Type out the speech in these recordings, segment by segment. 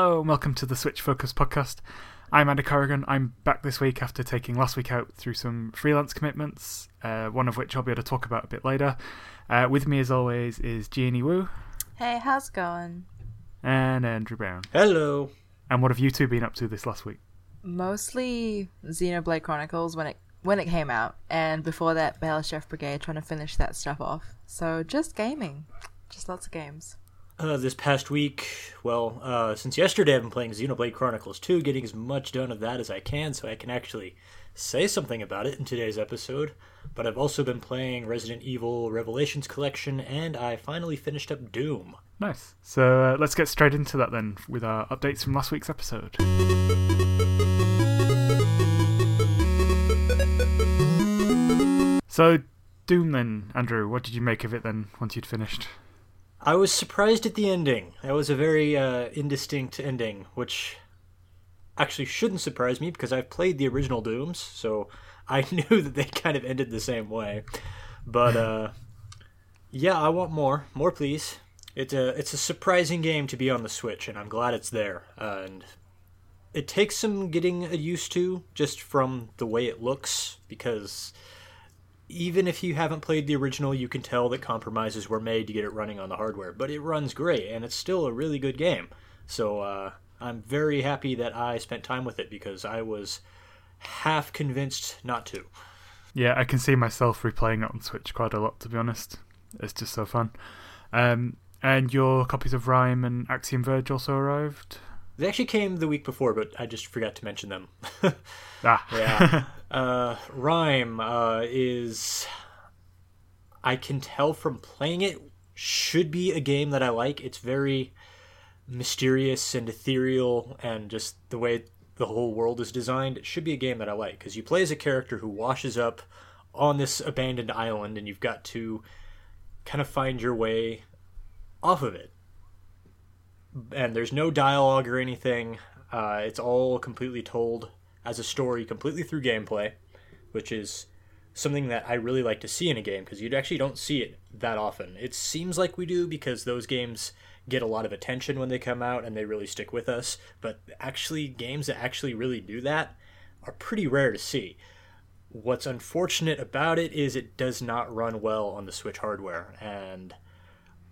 Hello and welcome to the Switch Focus podcast. I'm Andy Corrigan. I'm back this week after taking last week out through some freelance commitments, uh, one of which I'll be able to talk about a bit later. Uh, with me, as always, is Jeannie Wu Hey, how's it going? and Andrew Brown. Hello. And what have you two been up to this last week? Mostly Xenoblade Chronicles when it when it came out, and before that, Battle Chef Brigade trying to finish that stuff off. So just gaming, just lots of games. Uh, this past week, well, uh, since yesterday I've been playing Xenoblade Chronicles 2, getting as much done of that as I can so I can actually say something about it in today's episode. But I've also been playing Resident Evil Revelations Collection, and I finally finished up Doom. Nice. So uh, let's get straight into that then with our updates from last week's episode. So, Doom then, Andrew, what did you make of it then once you'd finished? I was surprised at the ending. That was a very uh, indistinct ending, which actually shouldn't surprise me because I've played the original Dooms, so I knew that they kind of ended the same way. But uh, yeah, I want more, more please. It's a it's a surprising game to be on the Switch, and I'm glad it's there. Uh, and it takes some getting used to just from the way it looks because even if you haven't played the original, you can tell that compromises were made to get it running on the hardware. But it runs great, and it's still a really good game. So uh, I'm very happy that I spent time with it because I was half convinced not to. Yeah, I can see myself replaying it on Switch quite a lot, to be honest. It's just so fun. Um, and your copies of Rime and Axiom Verge also arrived? They actually came the week before, but I just forgot to mention them. Ah. yeah. uh, Rime uh, is. I can tell from playing it, should be a game that I like. It's very mysterious and ethereal, and just the way the whole world is designed. It should be a game that I like because you play as a character who washes up on this abandoned island, and you've got to kind of find your way off of it. And there's no dialogue or anything. Uh, it's all completely told as a story, completely through gameplay, which is something that I really like to see in a game because you actually don't see it that often. It seems like we do because those games get a lot of attention when they come out and they really stick with us, but actually, games that actually really do that are pretty rare to see. What's unfortunate about it is it does not run well on the Switch hardware, and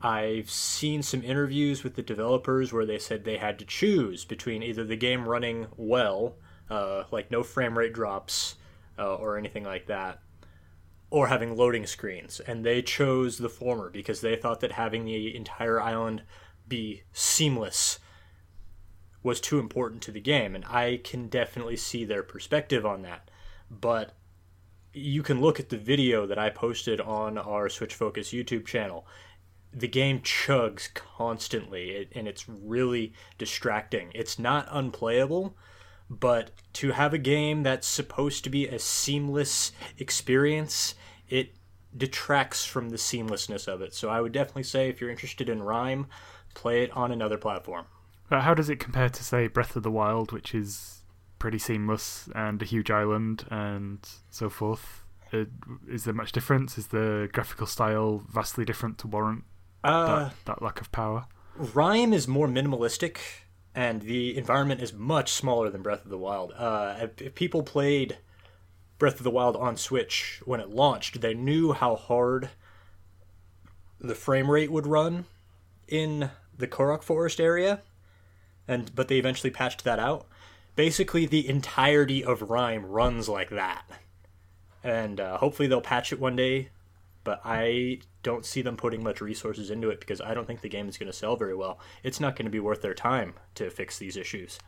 I've seen some interviews with the developers where they said they had to choose between either the game running well, uh, like no frame rate drops uh, or anything like that, or having loading screens. And they chose the former because they thought that having the entire island be seamless was too important to the game. And I can definitely see their perspective on that. But you can look at the video that I posted on our Switch Focus YouTube channel the game chugs constantly and it's really distracting. It's not unplayable, but to have a game that's supposed to be a seamless experience, it detracts from the seamlessness of it. So I would definitely say if you're interested in Rime, play it on another platform. How does it compare to, say, Breath of the Wild, which is pretty seamless and a huge island and so forth? Is there much difference? Is the graphical style vastly different to warrant Uh, that, that lack of power? Rime is more minimalistic, and the environment is much smaller than Breath of the Wild. Uh, if, people played Breath of the Wild on Switch when it launched, they knew how hard the frame rate would run in the Korok Forest area, and but they eventually patched that out. Basically, the entirety of Rime runs like that, and uh, hopefully they'll patch it one day but I don't see them putting much resources into it because I don't think the game is going to sell very well. It's not going to be worth their time to fix these issues.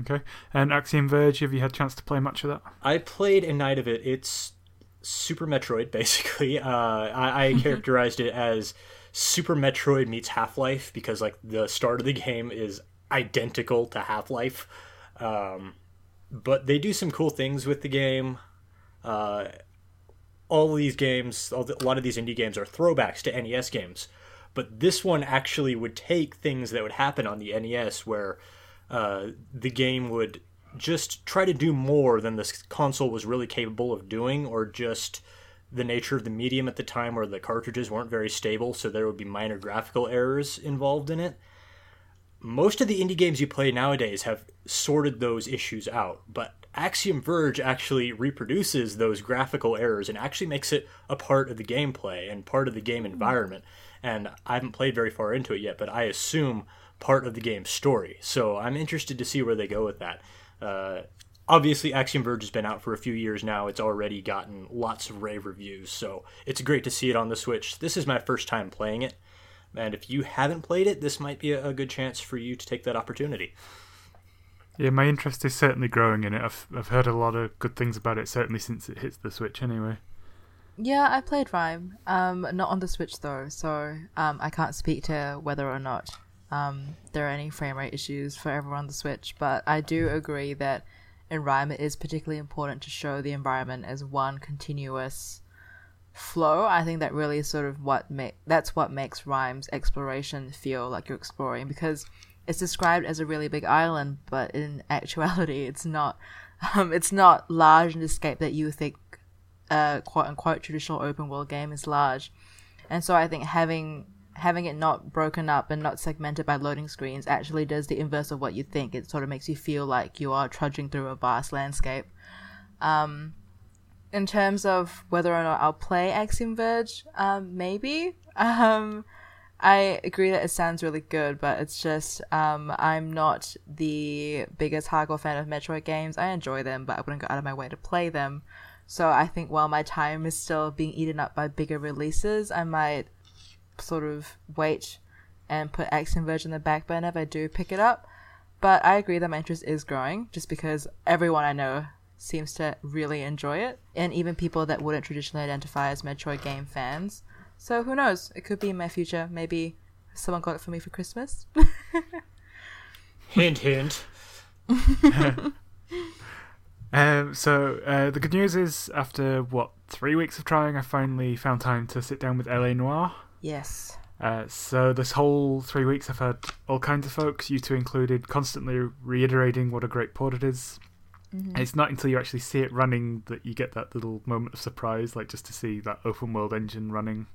Okay. And Axiom Verge, have you had a chance to play much of that? I played a night of it. It's Super Metroid, basically. Uh, I, I characterized it as Super Metroid meets Half Life because like the start of the game is identical to Half Life, um, but they do some cool things with the game. Uh, all of these games, a lot of these indie games are throwbacks to NES games, but this one actually would take things that would happen on the NES, where uh, the game would just try to do more than this console was really capable of doing, or just the nature of the medium at the time, where the cartridges weren't very stable, so there would be minor graphical errors involved in it. most of the indie games you play nowadays have sorted those issues out, but Axiom Verge actually reproduces those graphical errors and actually makes it a part of the gameplay and part of the game environment. And I haven't played very far into it yet, but I assume part of the game's story. So I'm interested to see where they go with that. Uh, obviously, Axiom Verge has been out for a few years now. It's already gotten lots of rave reviews, so it's great to see it on the Switch. This is my first time playing it, and if you haven't played it, this might be a good chance for you to take that opportunity. Yeah, my interest is certainly growing in it. I've I've heard a lot of good things about it, certainly since it hits the Switch. Anyway. Yeah, I played Rime. Um, not on the Switch though, so um, I can't speak to whether or not um there are any frame rate issues for everyone on the Switch. But I do agree that in Rime it is particularly important to show the environment as one continuous flow. I think that really is sort of what make that's what makes Rime's exploration feel like you're exploring because it's described as a really big island, but in actuality, it's not. Um, it's not large in the scape that you think a quote unquote traditional open world game is large, and so I think having having it not broken up and not segmented by loading screens actually does the inverse of what you think. It sort of makes you feel like you are trudging through a vast landscape. Um, in terms of whether or not I'll play Axiom Verge, um, maybe. Um, I agree that it sounds really good, but it's just um, I'm not the biggest hardcore fan of Metroid games. I enjoy them, but I wouldn't go out of my way to play them. So I think while my time is still being eaten up by bigger releases, I might sort of wait and put Axiom Verge in the back burner if I do pick it up. But I agree that my interest is growing just because everyone I know seems to really enjoy it, and even people that wouldn't traditionally identify as Metroid game fans. So who knows? It could be in my future. Maybe someone got it for me for Christmas. hint, hint. um, so uh, the good news is, after what three weeks of trying, I finally found time to sit down with LA Noire. Yes. Uh, so this whole three weeks, I've had all kinds of folks, you two included, constantly reiterating what a great port it is. Mm-hmm. It's not until you actually see it running that you get that little moment of surprise, like just to see that open world engine running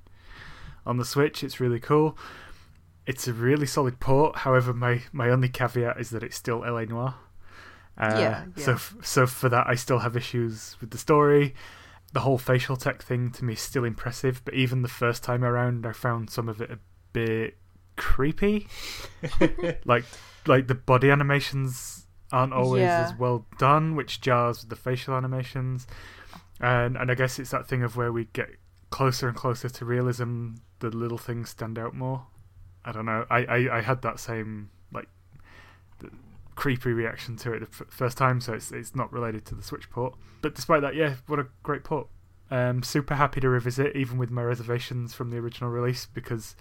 on the Switch. It's really cool. It's a really solid port. However, my, my only caveat is that it's still LA Noire. Uh, yeah, yeah. So so for that, I still have issues with the story. The whole facial tech thing to me is still impressive, but even the first time around, I found some of it a bit creepy. like like the body animations aren't always Yeah. as well done, which jars with the facial animations. And and I guess it's that thing of where we get closer and closer to realism, the little things stand out more. I don't know. I, I, I had that same like creepy reaction to it the f- first time, so it's it's not related to the Switch port. But despite that, yeah, what a great port. Um, super happy to revisit, even with my reservations from the original release, because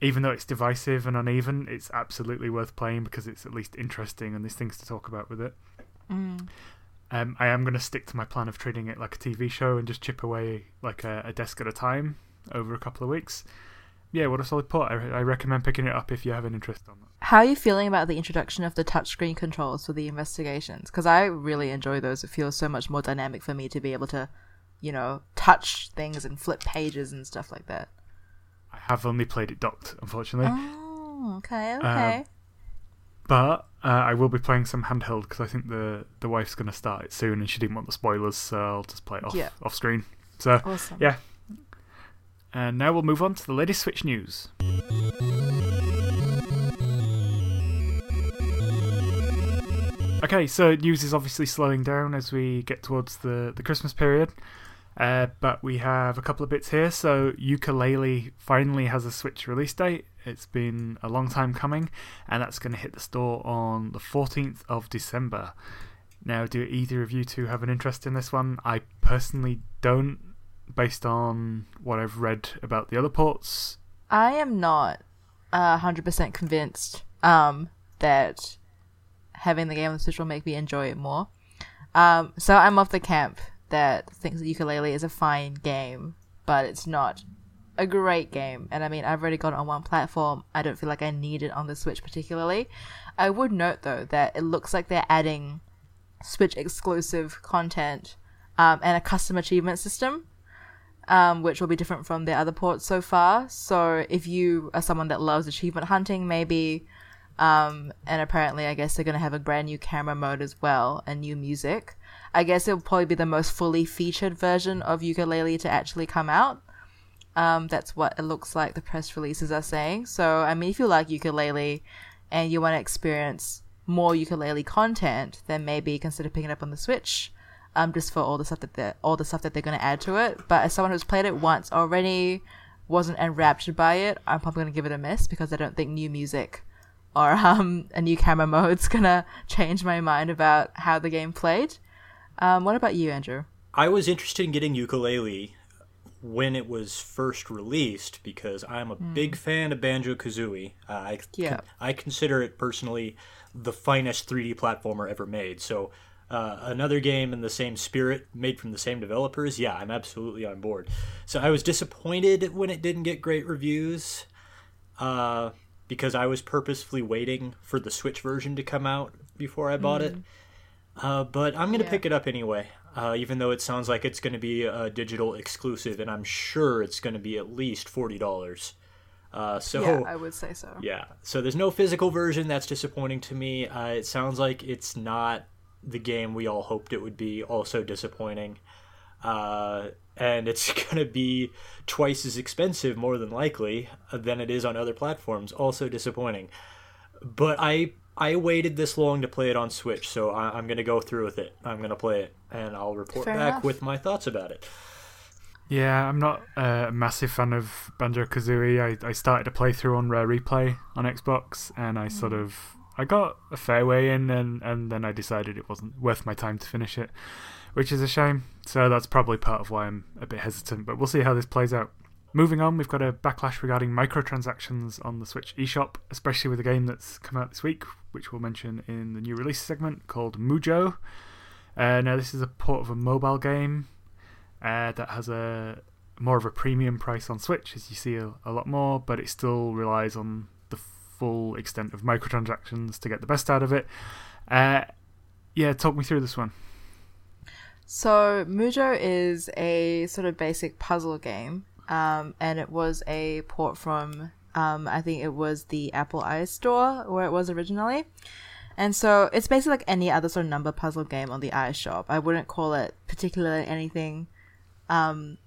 even though it's divisive and uneven, it's absolutely worth playing because it's at least interesting and there's things to talk about with it. Mm. Um, I am going to stick to my plan of treating it like a TV show and just chip away like a, a desk at a time over a couple of weeks. Yeah, what a solid port. I, I recommend picking it up if you have an interest on that. How are you feeling about the introduction of the touchscreen controls for the investigations? Because I really enjoy those. It feels so much more dynamic for me to be able to, you know, touch things and flip pages and stuff like that. I have only played it docked, unfortunately. Oh, okay, okay. But uh, I will be playing some handheld because I think the the wife's going to start it soon and she didn't want the spoilers, so I'll just play it off Yeah. off screen. So awesome. yeah. And now we'll move on to the latest Switch news. Okay, so news is obviously slowing down as we get towards the, the Christmas period. Uh, but we have a couple of bits here. So, Yooka-Laylee finally has a Switch release date. It's been a long time coming, and that's going to hit the store on the 14th of December. Now, do either of you two have an interest in this one? I personally don't, based on what I've read about the other ports. I am not uh, 100% convinced um, that having the game on the Switch will make me enjoy it more. Um, so I'm of the camp that thinks that Yooka-Laylee is a fine game, but it's not a great game. And I mean, I've already got it on one platform. I don't feel like I need it on the Switch particularly. I would note though that it looks like they're adding Switch exclusive content um, and a custom achievement system um, which will be different from their other ports so far. So if you are someone that loves achievement hunting, maybe Um, and apparently, I guess they're going to have a brand new camera mode as well and new music. I guess it'll probably be the most fully featured version of Yooka-Laylee to actually come out. Um, that's what it looks like the press releases are saying. So, I mean, if you like Yooka-Laylee and you want to experience more Yooka-Laylee content, then maybe consider picking it up on the Switch. Um, just for all the stuff that they're all the stuff that they're going to add to it. But as someone who's played it once already, wasn't enraptured by it, I'm probably going to give it a miss because I don't think new music or um, a new camera mode's going to change my mind about how the game played. Um, what about you, Andrew? I was interested in getting Yooka-Laylee when it was first released because I'm a mm. big fan of Banjo Kazooie. Uh, I yeah. I consider it personally the finest 3D platformer ever made. So uh, another game in the same spirit, made from the same developers, yeah, I'm absolutely on board. So I was disappointed when it didn't get great reviews, uh, because I was purposefully waiting for the Switch version to come out before I bought mm. it. Uh, but I'm gonna yeah. pick it up anyway, uh, even though it sounds like it's gonna be a digital exclusive, and I'm sure it's gonna be at least forty dollars. Uh, so yeah, I would say so. Yeah, so there's no physical version. That's disappointing to me. Uh, it sounds like it's not the game we all hoped it would be. Also disappointing. Uh, and it's going to be twice as expensive, more than likely, than it is on other platforms. Also disappointing. But I I waited this long to play it on Switch, so I, am going to go through with it. I'm going to play it, and I'll report Fair back enough. with my thoughts about it. Yeah, I'm not a massive fan of Banjo Kazooie. I, I started a playthrough on Rare Replay on Xbox, and I sort mm. of I got a fair way in, and, and then I decided it wasn't worth my time to finish it, which is a shame. So that's probably part of why I'm a bit hesitant, but we'll see how this plays out. Moving on, we've got a backlash regarding microtransactions on the Switch eShop, especially with a game that's come out this week, which we'll mention in the new release segment called Mujo. Uh, now, this is a port of a mobile game uh, that has a more of a premium price on Switch, as you see a, a lot more, but it still relies on full extent of microtransactions to get the best out of it. Uh, yeah, talk me through this one. So, Mujo is a sort of basic puzzle game, um, and it was a port from, um, I think it was the Apple iStore where it was originally. And so it's basically like any other sort of number puzzle game on the iShop. I wouldn't call it particularly anything, um,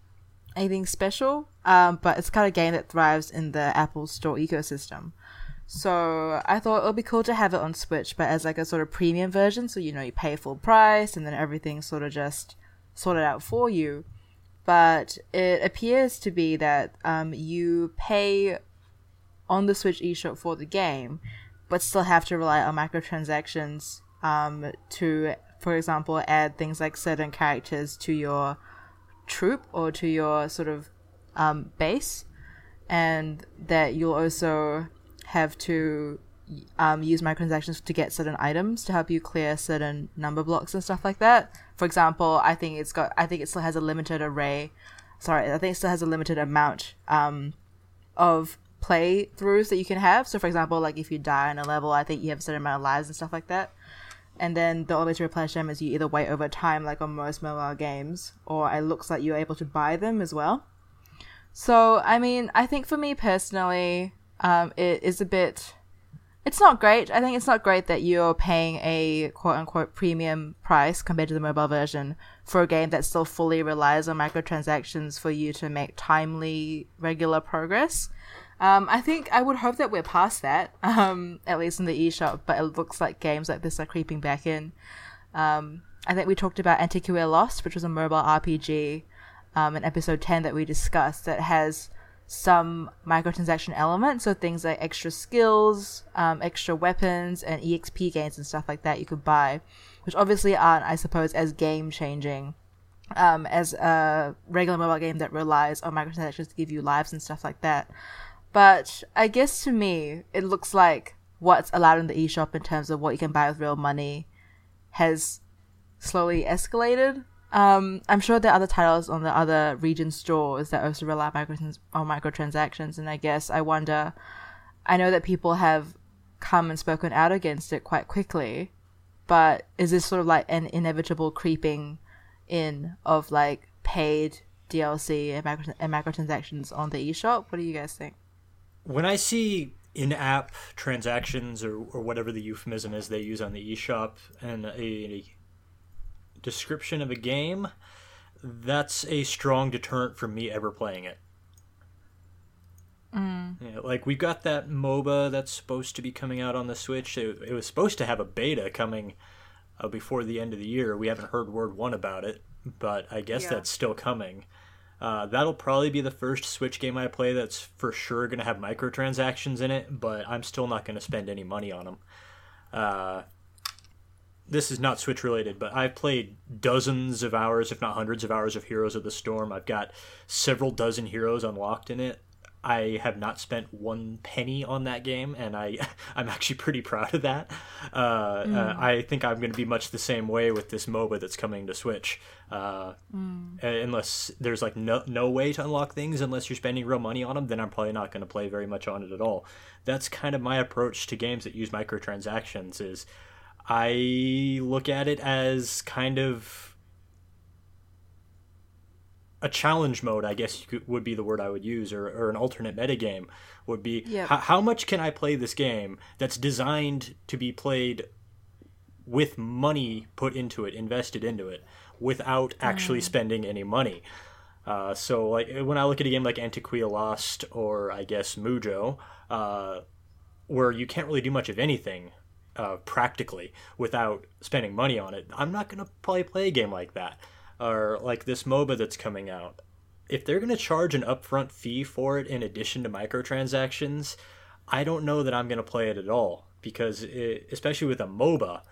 anything special, um, but it's kind of a game that thrives in the Apple Store ecosystem. So I thought it would be cool to have it on Switch, but as like a sort of premium version. So you know you pay full price, and then everything's sort of just sorted out for you. But it appears to be that um, you pay on the Switch eShop for the game, but still have to rely on microtransactions um, to, for example, add things like certain characters to your troop or to your sort of um, base, and that you'll also have to um, use microtransactions to get certain items to help you clear certain number blocks and stuff like that. For example, I think it's got, I think it still has a limited array. Sorry, I think it still has a limited amount um, of playthroughs that you can have. So, for example, like if you die in a level, I think you have a certain amount of lives and stuff like that. And then the only way to replenish them is you either wait over time, like on most mobile games, or it looks like you're able to buy them as well. So, I mean, I think for me personally, um, it is a bit. It's not great. I think it's not great that you're paying a quote unquote premium price compared to the mobile version for a game that still fully relies on microtransactions for you to make timely, regular progress. Um, I think I would hope that we're past that, um, at least in the eShop, but it looks like games like this are creeping back in. Um, I think we talked about Antiquia Lost, which was a mobile RPG um, in episode 10 that we discussed that has some microtransaction elements, so things like extra skills, um, extra weapons, and EXP gains and stuff like that you could buy, which obviously aren't, I suppose, as game changing um, as a regular mobile game that relies on microtransactions to give you lives and stuff like that. But I guess to me, it looks like what's allowed in the eShop in terms of what you can buy with real money has slowly escalated um, I'm sure there are other titles on the other region stores that also rely on microtransactions, and I guess I wonder. I know that people have come and spoken out against it quite quickly, but is this sort of like an inevitable creeping in of like paid DLC and, micro- and microtransactions on the eShop? What do you guys think? When I see in-app transactions or, or whatever the euphemism is they use on the eShop and a description of a game, that's a strong deterrent for me ever playing it. Mm. Yeah, like we've got that MOBA that's supposed to be coming out on the Switch. It, it was supposed to have a beta coming uh, before the end of the year. We haven't heard word one about it, but I guess Yeah. that's still coming. Uh, that'll probably be the first Switch game I play that's for sure going to have microtransactions in it, but I'm still not going to spend any money on them. Uh, this is not Switch related, but I've played dozens of hours, if not hundreds of hours of Heroes of the Storm. I've got several dozen heroes unlocked in it. I have not spent one penny on that game, and I I'm actually pretty proud of that. Uh, uh, I think I'm going to be much the same way with this MOBA that's coming to Switch. Uh, uh, Unless there's like no no way to unlock things unless you're spending real money on them, then I'm probably not going to play very much on it at all. That's kind of my approach to games that use microtransactions. Is I look at it as kind of a challenge mode, I guess you could, would be the word I would use, or, or an alternate metagame would be Yep. how, how much can I play this game that's designed to be played with money put into it, invested into it, without actually spending any money. Uh, so, like when I look at a game like Antiquia Lost or I guess Mujo, uh, where you can't really do much of anything uh, practically without spending money on it, I'm not gonna probably play a game like that. Or like this MOBA that's coming out. If they're gonna charge an upfront fee for it in addition to microtransactions, I don't know that I'm gonna play it at all because, it, especially with a MOBA,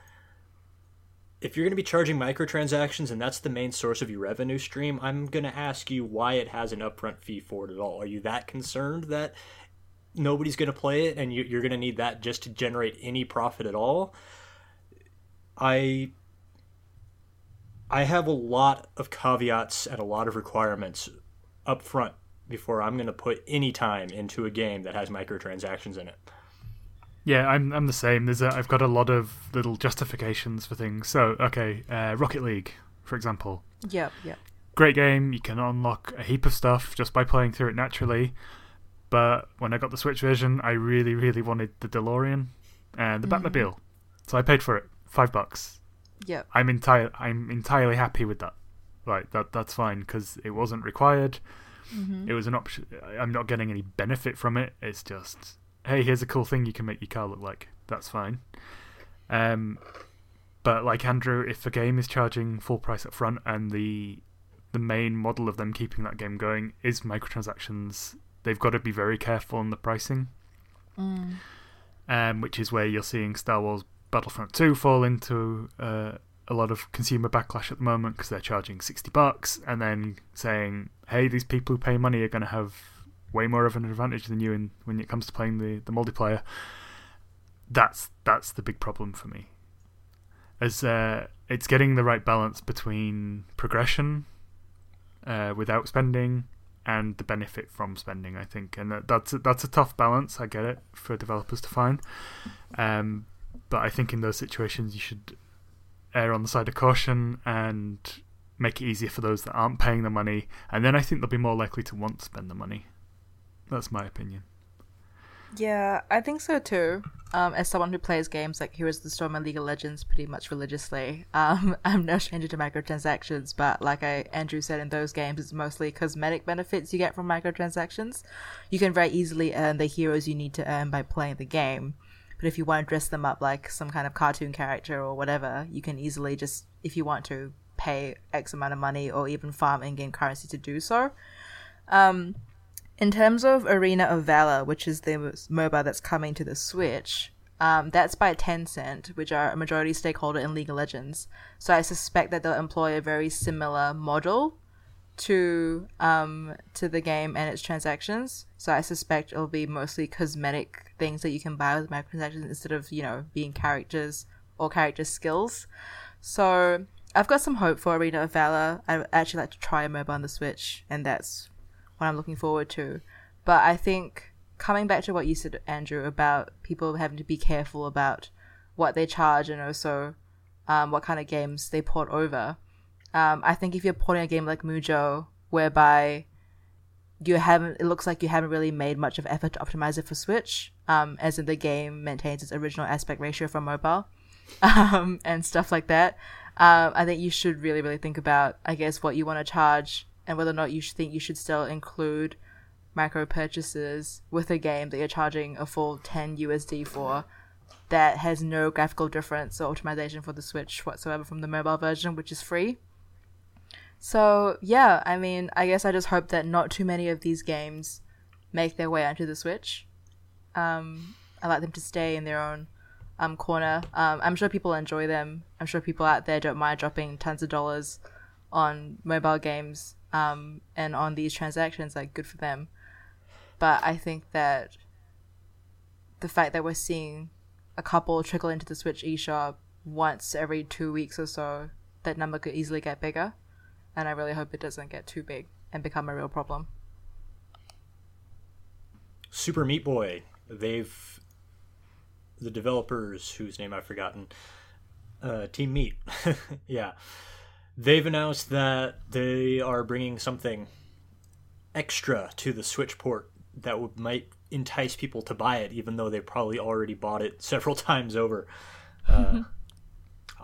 if you're going to be charging microtransactions and that's the main source of your revenue stream, I'm going to ask you why it has an upfront fee for it at all. Are you that concerned that nobody's going to play it and you- you're going to need that just to generate any profit at all? I I have a lot of caveats and a lot of requirements up front before I'm going to put any time into a game that has microtransactions in it. Yeah, I'm I'm the same. There's a, I've got a lot of little justifications for things. So okay, uh, Rocket League, for example, Yep, yep. great game. You can unlock a heap of stuff just by playing through it naturally. But when I got the Switch version, I really, really wanted the DeLorean and the Batmobile, so I paid for it, five bucks. Yep. I'm entire I'm entirely happy with that. Right, that that's fine because it wasn't required. It was an option. I'm not getting any benefit from it. It's just, hey, here's a cool thing you can make your car look like. That's fine. Um, but like Andrew, if a game is charging full price up front and the the main model of them keeping that game going is microtransactions, they've got to be very careful on the pricing. Um, which is where you're seeing Star Wars Battlefront 2 fall into uh, a lot of consumer backlash at the moment because they're charging 60 bucks and then saying, hey, these people who pay money are going to have way more of an advantage than you in, when it comes to playing the, the multiplayer. That's that's the big problem for me. As uh, it's getting the right balance between progression uh, without spending and the benefit from spending. I think, and that, that's a, that's a tough balance. I get it for developers to find, um, but I think in those situations you should err on the side of caution and make it easier for those that aren't paying the money, and then I think they'll be more likely to want to spend the money. That's my opinion. Yeah, I think so too. Um, as someone who plays games like Heroes of the Storm and League of Legends pretty much religiously, um, I'm no stranger to microtransactions. But like I Andrew said, in those games, it's mostly cosmetic benefits you get from microtransactions. You can very easily earn the heroes you need to earn by playing the game. But if you want to dress them up like some kind of cartoon character or whatever, you can easily just, if you want to, pay X amount of money or even farm in-game currency to do so. Um, in terms of Arena of Valor, which is the MOBA that's coming to the Switch, um, that's by Tencent, which are a majority stakeholder in League of Legends. So I suspect that they'll employ a very similar model to um, to the game and its transactions. So I suspect it'll be mostly cosmetic things that you can buy with microtransactions instead of you know being characters or character skills. So I've got some hope for Arena of Valor. I actually like to try a MOBA on the Switch, and that's what I'm looking forward to. But I think coming back to what you said, Andrew, about people having to be careful about what they charge and also um, what kind of games they port over. Um, I think if you're porting a game like Mujo, whereby you haven't. It looks like you haven't really made much of effort to optimize it for Switch, um, as in the game maintains its original aspect ratio for mobile, um, and stuff like that. Um, I think you should really, really think about, I guess, what you want to charge and whether or not you think you should still include micro purchases with a game that you're charging a full 10 USD for that has no graphical difference or optimization for the Switch whatsoever from the mobile version, which is free. So, yeah, I mean, I guess I just hope that not too many of these games make their way onto the Switch. Um, I like them to stay in their own um, corner. Um, I'm sure people enjoy them. I'm sure people out there don't mind dropping tons of dollars on mobile games um, and on these transactions. Like, good for them. But I think that the fact that we're seeing a couple trickle into the Switch eShop once every two weeks or so, that number could easily get bigger. And I really hope it doesn't get too big and become a real problem. Super Meat Boy. They've the developers whose name I've forgotten. Uh, Team Meat. yeah. They've announced that they are bringing something extra to the Switch port that would, might entice people to buy it, even though they probably already bought it several times over. Uh,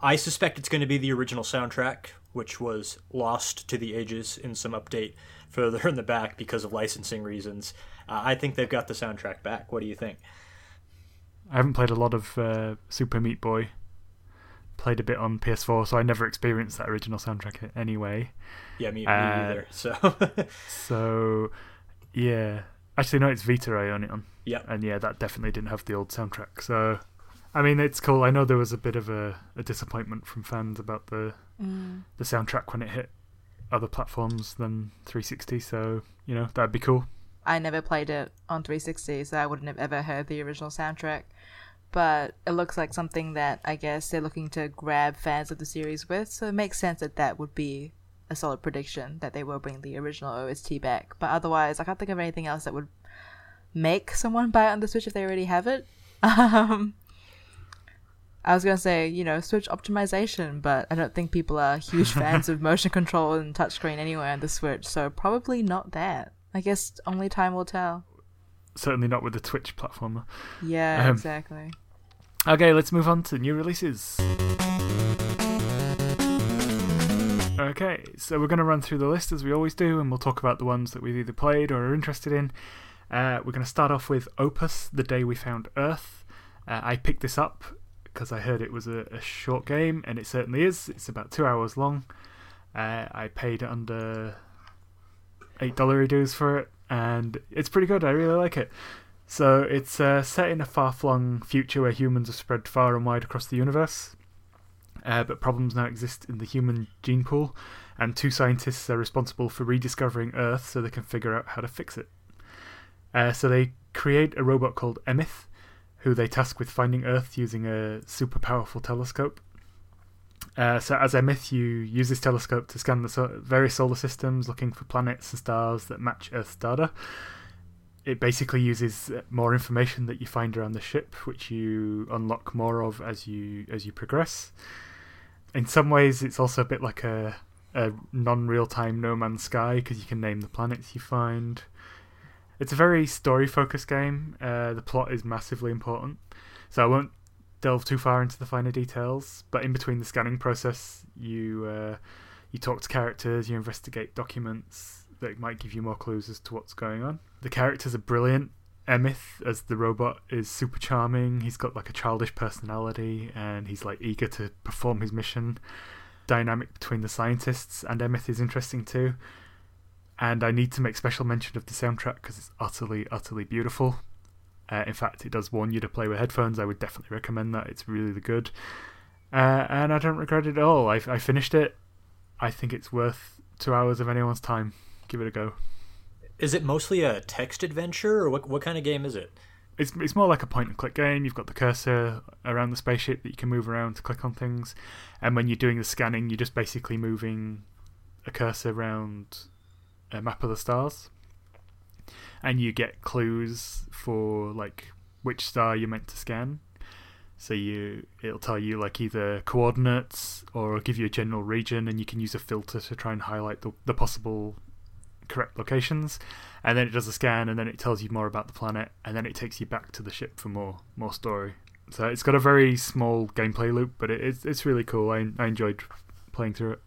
I suspect it's going to be the original soundtrack, which was lost to the ages in some update further in the back because of licensing reasons. Uh, I think they've got the soundtrack back. What do you think? I haven't played a lot of uh, Super Meat Boy. Played a bit on PS4, so I never experienced that original soundtrack anyway. Yeah, me, me Uh, either. So, So, yeah. Actually, no, it's Vita I own it on. yeah. And yeah, that definitely didn't have the old soundtrack. So, I mean, it's cool. I know there was a bit of a, a disappointment from fans about the the soundtrack when it hit other platforms than 360. So, you know, that'd be cool. I never played it on 360, so I wouldn't have ever heard the original soundtrack. But it looks like something that I guess they're looking to grab fans of the series with, so it makes sense that that would be a solid prediction that they will bring the original OST back. But otherwise, I can't think of anything else that would make someone buy it on the Switch if they already have it. Um, I was gonna say, you know, Switch optimization, but I don't think people are huge fans of motion control and touchscreen anyway on the Switch, so probably not that. I guess only time will tell. Certainly not with the Twitch platformer. Yeah, Um, exactly. Okay, let's move on to new releases. Okay, so we're going to run through the list as we always do, and we'll talk about the ones that we've either played or are interested in. Uh, we're going to start off with Opus, The Day We Found Earth. Uh, I picked this up because I heard it was a, a short game, and it certainly is. It's about two hours long. Uh, I paid under $8 dues for it, and it's pretty good. I really like it. So it's uh, set in a far-flung future where humans are spread far and wide across the universe, uh, but problems now exist in the human gene pool, and two scientists are responsible for rediscovering Earth so they can figure out how to fix it. Uh, so they create a robot called Emeth, who they task with finding Earth using a super powerful telescope. Uh, so as Emeth, you use this telescope to scan the so- various solar systems, looking for planets and stars that match Earth's data it basically uses more information that you find around the ship, which you unlock more of as you as you progress. In some ways, it's also a bit like a a non-real time No Man's Sky because you can name the planets you find. It's a very story-focused game. Uh, the plot is massively important, so I won't delve too far into the finer details. But in between the scanning process, you uh, you talk to characters, you investigate documents that might give you more clues as to what's going on. The characters are brilliant. Emeth, as the robot, is super charming. He's got like a childish personality and he's like eager to perform his mission. Dynamic between the scientists and Emeth is interesting too. And I need to make special mention of the soundtrack because it's utterly, utterly beautiful. Uh, in fact, it does warn you to play with headphones. I would definitely recommend that. It's really, good. Uh, and I don't regret it at all. I, I finished it. I think it's worth two hours of anyone's time. Give it a go. Is it mostly a text adventure, or what? What kind of game is it? It's it's more like a point and click game. You've got the cursor around the spaceship that you can move around to click on things, and when you're doing the scanning, you're just basically moving a cursor around a map of the stars, and you get clues for like which star you're meant to scan. So you it'll tell you like either coordinates or give you a general region, and you can use a filter to try and highlight the the possible correct locations, and then it does a scan, and then it tells you more about the planet, and then it takes you back to the ship for more more story. So it's got a very small gameplay loop, but it, it's it's really cool. I I enjoyed playing through it.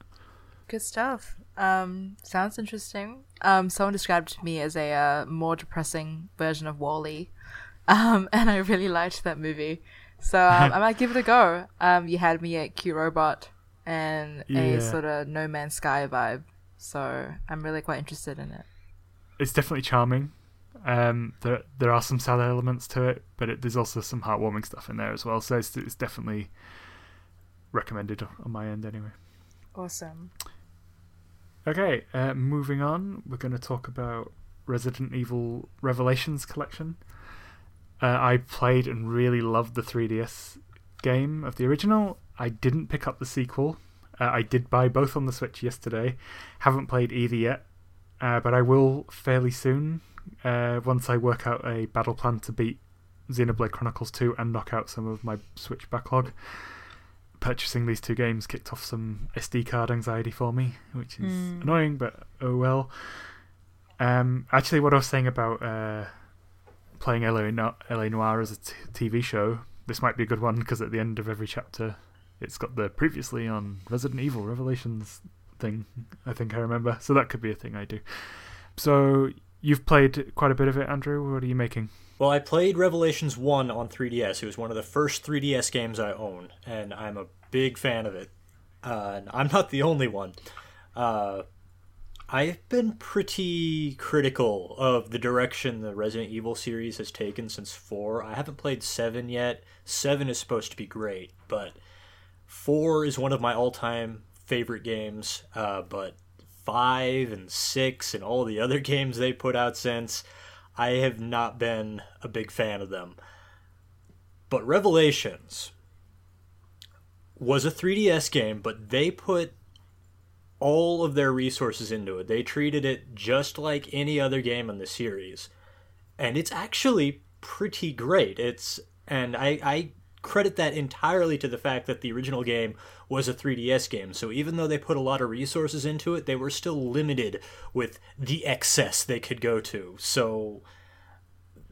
Good stuff. Um, sounds interesting. Um, someone described me as a uh, more depressing version of WALL-E, um, and I really liked that movie. So um, I might give it a go. Um, you had me at Cute Robot and Yeah. a sort of No Man's Sky vibe. So I'm really quite interested in it. It's definitely charming. Um, there there are some sad elements to it, but it, there's also some heartwarming stuff in there as well. So it's it's definitely recommended on my end anyway. Awesome. Okay, uh, moving on, we're going to talk about Resident Evil Revelations collection. Uh, I played and really loved the 3DS game of the original. I didn't pick up the sequel. Uh, I did buy both on the Switch yesterday. Haven't played either yet, uh, but I will fairly soon. Uh, once I work out a battle plan to beat Xenoblade Chronicles 2 and knock out some of my Switch backlog. Purchasing these two games kicked off some SD card anxiety for me, which is Mm. annoying, but oh well. Um, actually, what I was saying about uh, playing LA, No- LA Noire as a t- TV show, this might be a good one because at the end of every chapter, it's got the previously on Resident Evil Revelations thing. I think I remember, so that could be a thing I do. So you've played quite a bit of it, Andrew. What are you making? Well, I played Revelations 1 on 3DS. It was one of the first 3DS games I own, and I'm a big fan of it. Uh, I'm not the only one. Uh, I've been pretty critical of the direction the Resident Evil series has taken since 4. I haven't played 7 yet. 7 is supposed to be great, but 4 is one of my all time favorite games. Uh, but 5 and 6 and all the other games they put out since. I have not been a big fan of them. But Revelations was a 3DS game, but they put all of their resources into it. They treated it just like any other game in the series. And it's actually pretty great. It's and I, I credit that entirely to the fact that the original game was a 3DS game. So even though they put a lot of resources into it, they were still limited with the excess they could go to. So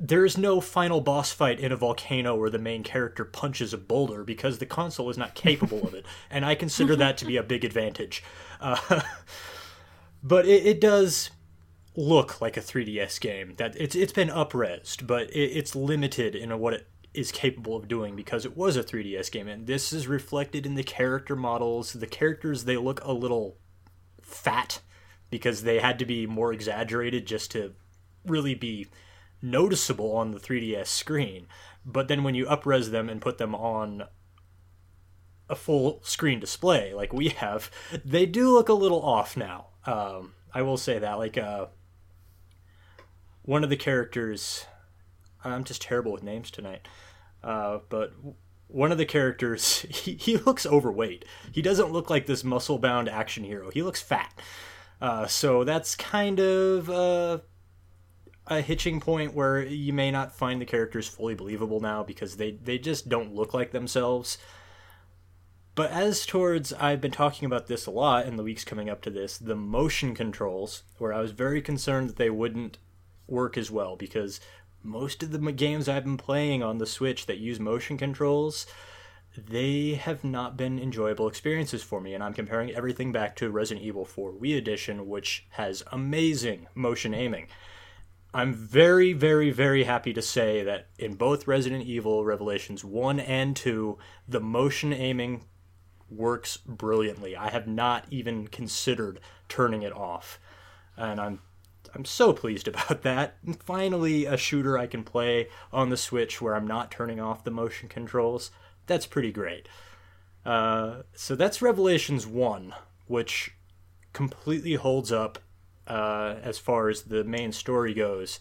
there's no final boss fight in a volcano where the main character punches a boulder because the console is not capable of it, and I consider that to be a big advantage. Uh, but it, it does look like a 3DS game. That it's it's been upresed, but it, it's limited in what it is capable of doing because it was a 3DS game, and this is reflected in the character models. The characters they look a little fat because they had to be more exaggerated just to really be noticeable on the 3DS screen. But then when you upres them and put them on a full screen display like we have, they do look a little off now. Um, I will say that. Like uh, one of the characters, I'm just terrible with names tonight. Uh, but one of the characters, he, he looks overweight. He doesn't look like this muscle bound action hero. He looks fat. Uh, so that's kind of uh, a hitching point where you may not find the characters fully believable now because they, they just don't look like themselves. But as towards, I've been talking about this a lot in the weeks coming up to this, the motion controls, where I was very concerned that they wouldn't work as well because most of the games I've been playing on the Switch that use motion controls, they have not been enjoyable experiences for me. And I'm comparing everything back to Resident Evil 4 Wii Edition, which has amazing motion aiming. I'm very, very, very happy to say that in both Resident Evil Revelations 1 and 2, the motion aiming works brilliantly. I have not even considered turning it off. And I'm I'm so pleased about that. Finally a shooter I can play on the Switch where I'm not turning off the motion controls. That's pretty great. Uh, so that's Revelations 1, which completely holds up uh, as far as the main story goes.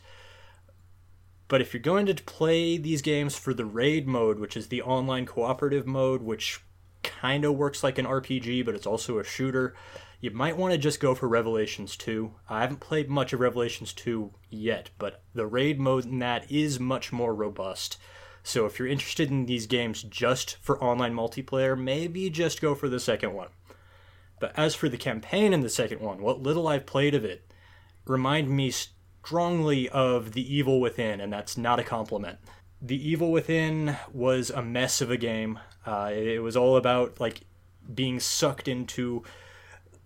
But if you're going to play these games for the raid mode, which is the online cooperative mode, which kind of works like an RPG, but it's also a shooter, you might want to just go for Revelations 2. I haven't played much of Revelations 2 yet, but the raid mode in that is much more robust. So if you're interested in these games just for online multiplayer, maybe just go for the second one. But as for the campaign in the second one, what little I've played of it, remind me strongly of The Evil Within, and that's not a compliment. The Evil Within was a mess of a game. Uh, it was all about like being sucked into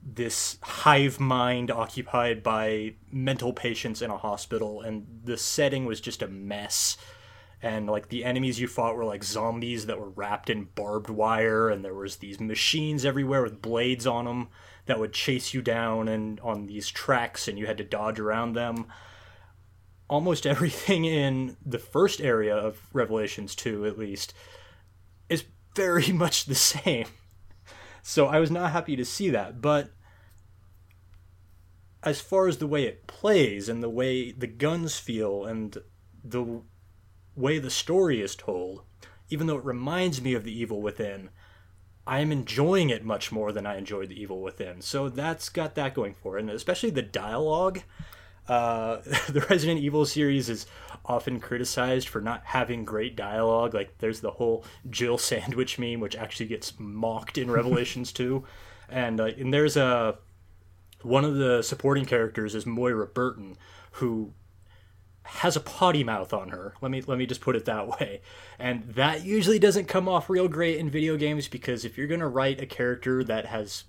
this hive mind occupied by mental patients in a hospital, and the setting was just a mess. And like the enemies you fought were like zombies that were wrapped in barbed wire, and there was these machines everywhere with blades on them that would chase you down and on these tracks, and you had to dodge around them. Almost everything in the first area of Revelations 2, at least, is very much the same. So I was not happy to see that. But as far as the way it plays and the way the guns feel and the way the story is told, even though it reminds me of The Evil Within, I am enjoying it much more than I enjoyed The Evil Within. So that's got that going for it. And especially the dialogue. Uh, the Resident Evil series is often criticized for not having great dialogue. Like there's the whole Jill sandwich meme, which actually gets mocked in Revelations 2. And, uh, and there's a one of the supporting characters is Moira Burton, who has a potty mouth on her. Let me let me just put it that way. And that usually doesn't come off real great in video games because if you're going to write a character that has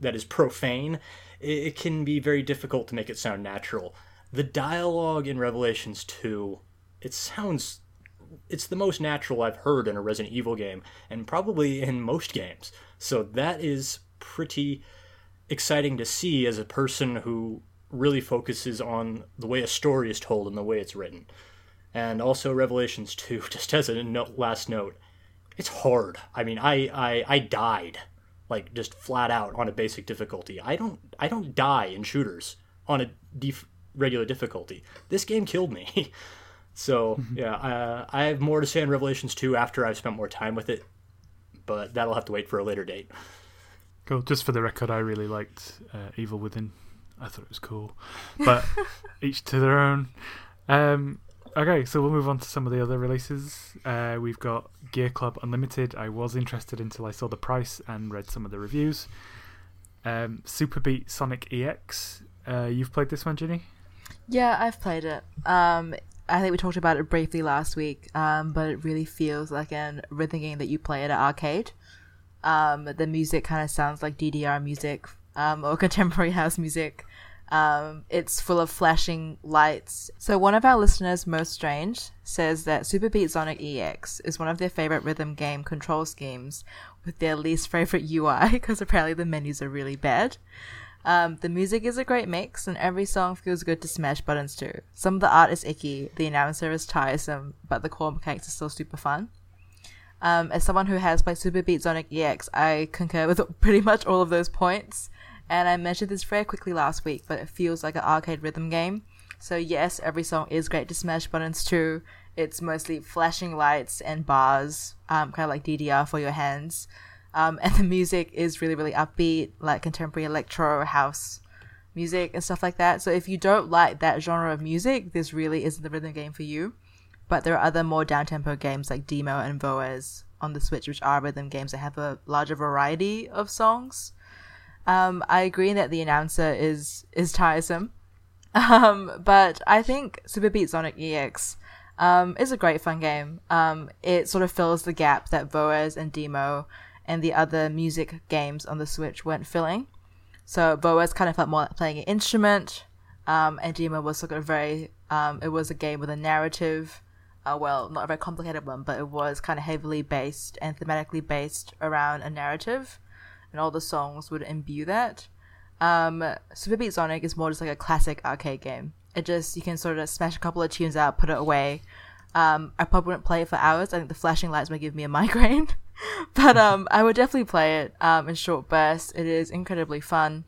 that is profane, it, it, can be very difficult to make it sound natural. The dialogue in Revelations 2, it sounds it's the most natural I've heard in a Resident Evil game and probably in most games. So that is pretty exciting to see as a person who really focuses on the way a story is told and the way it's written. And also Revelations 2, just as a note, last note, it's hard. I mean, I, I I died like just flat out on a basic difficulty. I don't I don't die in shooters on a def- regular difficulty. This game killed me. so, mm-hmm. yeah, uh, I have more to say on Revelations 2 after I've spent more time with it, but that'll have to wait for a later date. Cool. Just for the record, I really liked uh, Evil Within. I thought it was cool, but each to their own. Um, okay, so we'll move on to some of the other releases. Uh, we've got Gear Club Unlimited. I was interested until I saw the price and read some of the reviews. Um, Super Beat Xonic EX. Uh, you've played this one, Ginny? Yeah, I've played it. Um, I think we talked about it briefly last week, um, but it really feels like a rhythm game that you play at an arcade. Um, the music kind of sounds like DDR music um, or contemporary house music. Um, it's full of flashing lights. So one of our listeners, Most Strange, says that Super Beat Xonic EX is one of their favorite rhythm game control schemes, with their least favorite UI because apparently the menus are really bad. Um, the music is a great mix, and every song feels good to smash buttons to. Some of the art is icky, the announcer is tiresome, but the core mechanics are still super fun. Um, as someone who has played Super Beat Xonic EX, I concur with pretty much all of those points. And I mentioned this very quickly last week, but it feels like an arcade rhythm game. So yes, every song is great to smash buttons to. It's mostly flashing lights and bars, um, kind of like DDR for your hands. Um, and the music is really, really upbeat, like contemporary electro house music and stuff like that. So if you don't like that genre of music, this really isn't the rhythm game for you. But there are other more down-tempo games like Deemo and Voez on the Switch, which are rhythm games that have a larger variety of songs. Um, I agree that the announcer is is tiresome, um, but I think Super Beat Xonic EX um, is a great fun game. Um, it sort of fills the gap that Voez and Deemo and the other music games on the Switch weren't filling. So Voez kind of felt more like playing an instrument, um, and Deemo was sort of very. Um, it was a game with a narrative uh, well, not a very complicated one, but it was kind of heavily based and thematically based around a narrative, and all the songs would imbue that. Um, Super Beat Xonic is more just like a classic arcade game. It just you can sort of smash a couple of tunes out, put it away. Um, I probably wouldn't play it for hours. I think the flashing lights might give me a migraine, but um, I would definitely play it um, in short bursts. It is incredibly fun.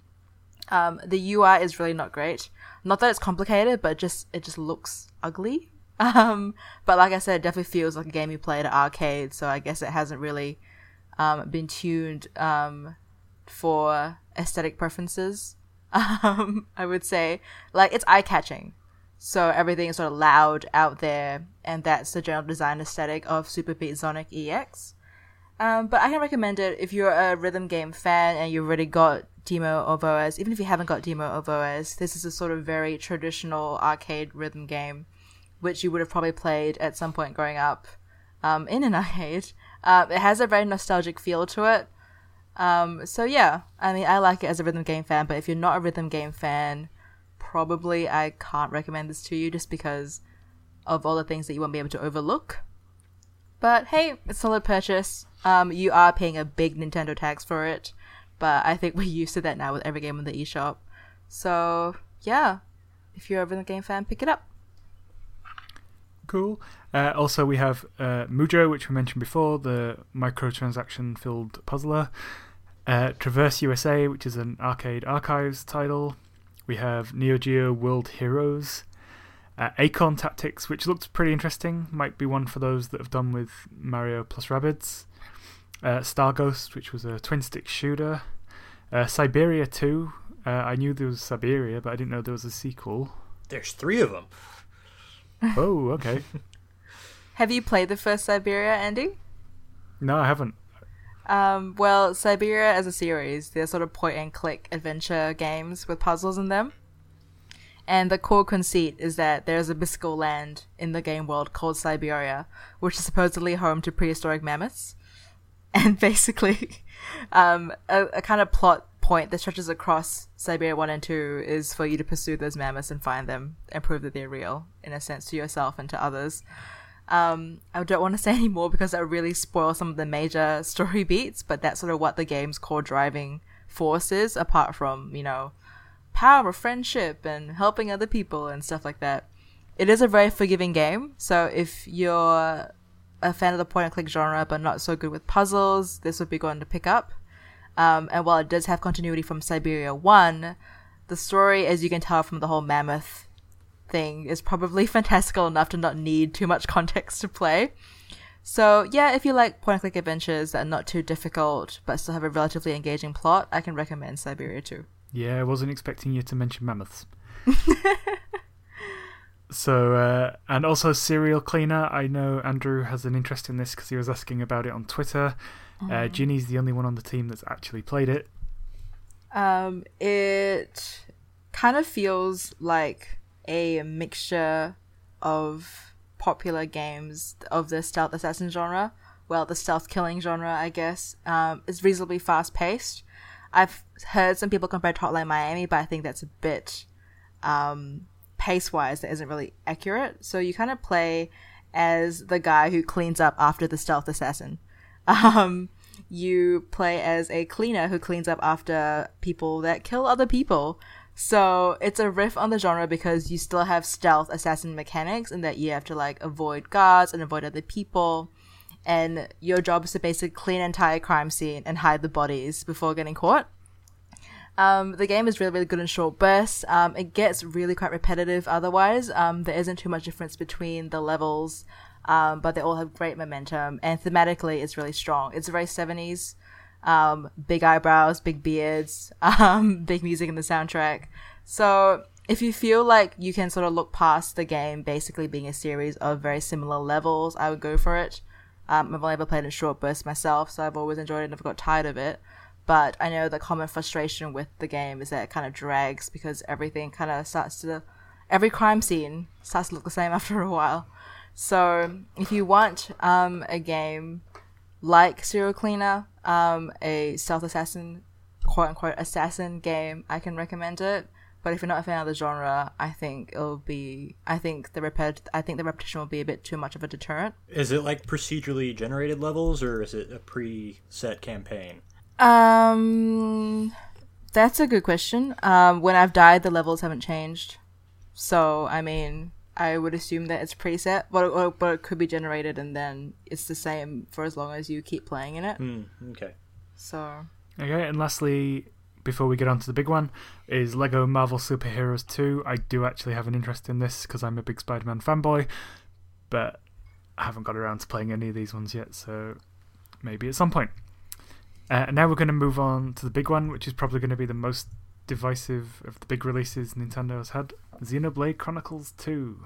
Um, the UI is really not great. Not that it's complicated, but just it just looks ugly um, but like I said, it definitely feels like a game you play at an arcade. So I guess it hasn't really um, been tuned um, for aesthetic preferences. Um, I would say like it's eye catching. So everything is sort of loud out there, and that's the general design aesthetic of Super Beat Xonic EX. Um, but I can recommend it if you're a rhythm game fan and you've already got Deemo or Voez, even if you haven't got Deemo or Voez, this is a sort of very traditional arcade rhythm game, which you would have probably played at some point growing up um, in an arcade. Uh, it has a very nostalgic feel to it. Um, so yeah, I mean, I like it as a rhythm game fan, but if you're not a rhythm game fan, probably I can't recommend this to you just because of all the things that you won't be able to overlook. But hey, it's a solid purchase. Um, you are paying a big Nintendo tax for it, but I think we're used to that now with every game on the eShop. So yeah, if you're ever a game fan, pick it up. Cool. Uh, also, we have uh, Mujo, which we mentioned before, the microtransaction filled puzzler. Uh, Traverse USA, which is an arcade archives title. We have Neo Geo World Heroes. Uh, Acorn Tactics, which looks pretty interesting, might be one for those that have done with Mario plus Rabbids. Uh, Star Ghost, which was a twin stick shooter. Uh, Syberia 2. Uh, I knew there was Syberia, but I didn't know there was a sequel. There's three of them. Oh, okay. Have you played the first Syberia, Andy? no, I haven't. Um, well, Syberia as a series, they're sort of point and click adventure games with puzzles in them. And the core conceit is that there's a mystical land in the game world called Syberia, which is supposedly home to prehistoric mammoths. And basically, um, a, a kind of plot point that stretches across Syberia 1 and 2 is for you to pursue those mammoths and find them and prove that they're real, in a sense, to yourself and to others. Um, I don't want to say any more because that really spoil some of the major story beats, but that's sort of what the game's core driving force is, apart from, you know, power of friendship and helping other people and stuff like that. It is a very forgiving game, so if you're a fan of the point and click genre but not so good with puzzles, this would be going to pick up. Um, and while it does have continuity from Syberia 1, the story, as you can tell from the whole mammoth thing, is probably fantastical enough to not need too much context to play. So, yeah, if you like point and click adventures that are not too difficult but still have a relatively engaging plot, I can recommend Syberia 2. Yeah, I wasn't expecting you to mention mammoths. so, uh, and also Serial Cleaner. I know Andrew has an interest in this because he was asking about it on Twitter. Uh, Ginny's the only one on the team that's actually played it. Um, it kind of feels like a mixture of popular games of the stealth assassin genre. Well, the stealth killing genre, I guess. Um, it's reasonably fast paced. I've heard some people compare to Hotline Miami, but I think that's a bit um, pace wise that isn't really accurate. So you kind of play as the guy who cleans up after the stealth assassin. Um, you play as a cleaner who cleans up after people that kill other people. So it's a riff on the genre because you still have stealth assassin mechanics and that you have to like avoid guards and avoid other people. And your job is to basically clean an entire crime scene and hide the bodies before getting caught. Um, the game is really, really good in short bursts. Um, it gets really quite repetitive otherwise. Um, there isn't too much difference between the levels, um, but they all have great momentum. And thematically, it's really strong. It's very 70s. Um, big eyebrows, big beards, um, big music in the soundtrack. So if you feel like you can sort of look past the game basically being a series of very similar levels, I would go for it. Um, I've only ever played in short bursts myself, so I've always enjoyed it and never got tired of it. But I know the common frustration with the game is that it kind of drags because everything kind of starts to, every crime scene starts to look the same after a while. So if you want um, a game like Serial Cleaner, um, a stealth assassin, quote unquote assassin game, I can recommend it. But if you're not a fan of the genre, I think it'll be. I think the repet- I think the repetition will be a bit too much of a deterrent. Is it like procedurally generated levels or is it a pre-set campaign? Um, that's a good question. Um, when I've died, the levels haven't changed, so I mean, I would assume that it's preset, but or, but it could be generated and then it's the same for as long as you keep playing in it. Hmm. Okay. So Okay, and lastly, before we get on to the big one, is Lego Marvel Superheroes 2. I do actually have an interest in this because I'm a big Spider Man fanboy, but I haven't got around to playing any of these ones yet, so maybe at some point. Uh, now we're going to move on to the big one, which is probably going to be the most divisive of the big releases Nintendo has had Xenoblade Chronicles 2.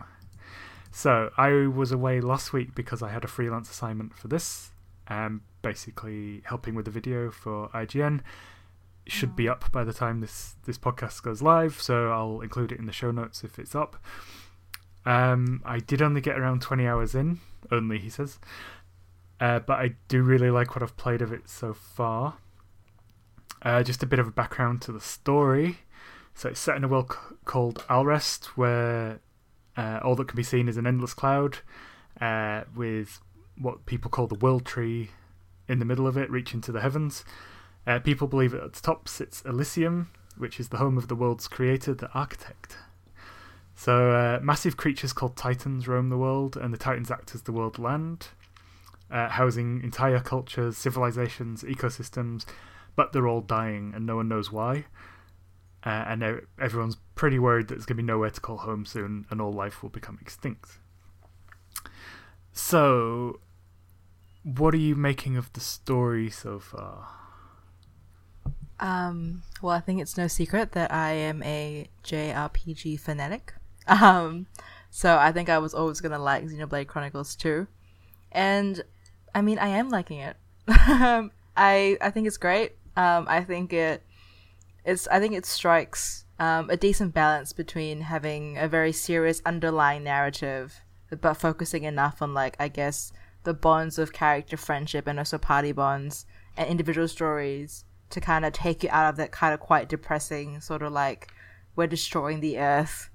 So, I was away last week because I had a freelance assignment for this, um, basically helping with the video for IGN, should be up by the time this this podcast goes live, so I'll include it in the show notes if it's up. Um, I did only get around 20 hours in, only he says, uh, but I do really like what I've played of it so far. Uh, just a bit of a background to the story. So it's set in a world c- called Alrest, where uh, all that can be seen is an endless cloud, uh, with what people call the World Tree in the middle of it, reaching to the heavens. Uh, people believe at the top sits Elysium, which is the home of the world's creator, the architect. So, uh, massive creatures called Titans roam the world, and the Titans act as the world land, uh, housing entire cultures, civilizations, ecosystems, but they're all dying, and no one knows why. Uh, and everyone's pretty worried that there's going to be nowhere to call home soon, and all life will become extinct. So, what are you making of the story so far? Um, well, I think it's no secret that I am a JRPG fanatic. Um, so I think I was always gonna like Xenoblade Chronicles 2. And I mean, I am liking it. I I think it's great. Um, I think it it's I think it strikes um, a decent balance between having a very serious underlying narrative, but focusing enough on like I guess the bonds of character friendship and also party bonds and individual stories to kind of take you out of that kind of quite depressing sort of like we're destroying the earth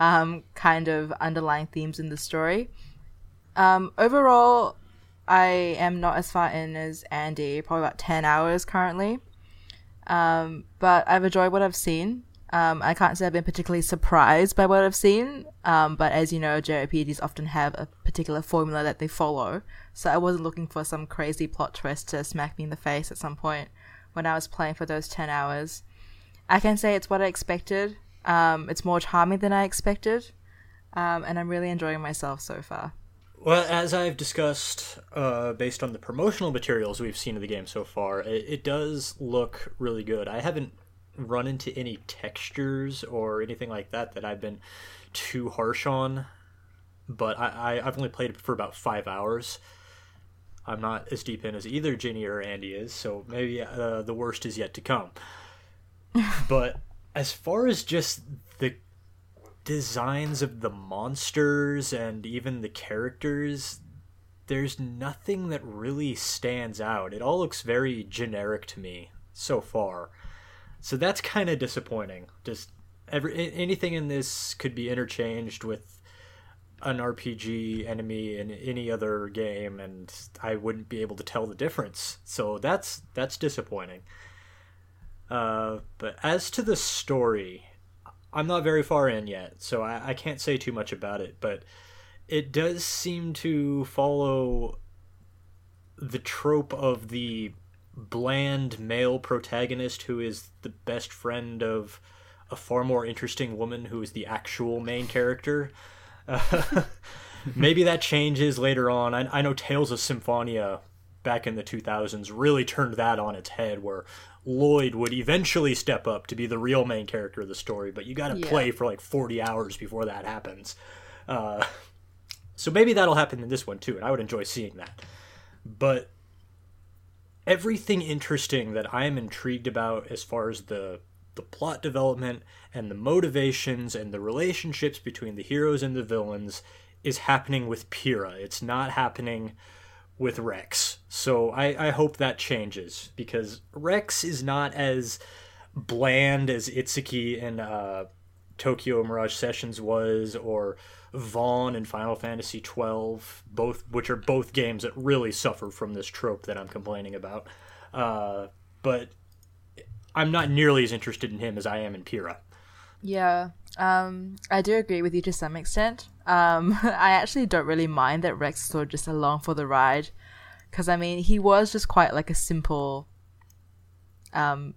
um, kind of underlying themes in the story. Um, overall, I am not as far in as Andy, probably about 10 hours currently. Um, but I've enjoyed what I've seen. Um, I can't say I've been particularly surprised by what I've seen, um, but as you know, JRPGs often have a particular formula that they follow, so I wasn't looking for some crazy plot twist to smack me in the face at some point when I was playing for those 10 hours. I can say it's what I expected. Um, it's more charming than I expected, um, and I'm really enjoying myself so far. Well, as I've discussed, uh, based on the promotional materials we've seen of the game so far, it, it, does look really good. I haven't run into any textures or anything like that that I've been too harsh on, but I, I, have only played it for about five hours. I'm not as deep in as either Ginny or Andy is, so maybe uh, the worst is yet to come. but as far as just designs of the monsters and even the characters, there's nothing that really stands out. It all looks very generic to me so far. So that's kind of disappointing. Just every anything in this could be interchanged with an RPG enemy in any other game and I wouldn't be able to tell the difference. So that's that's disappointing. Uh, but as to the story, I'm not very far in yet, so I, I can't say too much about it. But it does seem to follow the trope of the bland male protagonist who is the best friend of a far more interesting woman who is the actual main character. Uh, maybe that changes later on. I, I know Tales of Symphonia back in the 2000s really turned that on its head where Lloyd would eventually step up to be the real main character of the story, but you got to yeah. play for like 40 hours before that happens. Uh, so maybe that'll happen in this one too, and I would enjoy seeing that. But everything interesting that I am intrigued about as far as the the plot development and the motivations and the relationships between the heroes and the villains is happening with Pyra. It's not happening with Rex. So I, I hope that changes because Rex is not as bland as Itsuki and uh, Tokyo Mirage Sessions was, or Vaan in Final Fantasy XII, both which are both games that really suffer from this trope that I'm complaining about. Uh, but I'm not nearly as interested in him as I am in Pyra. Yeah, um, I do agree with you to some extent. Um, I actually don't really mind that Rex is sort of just along for the ride, because I mean he was just quite like a simple, um,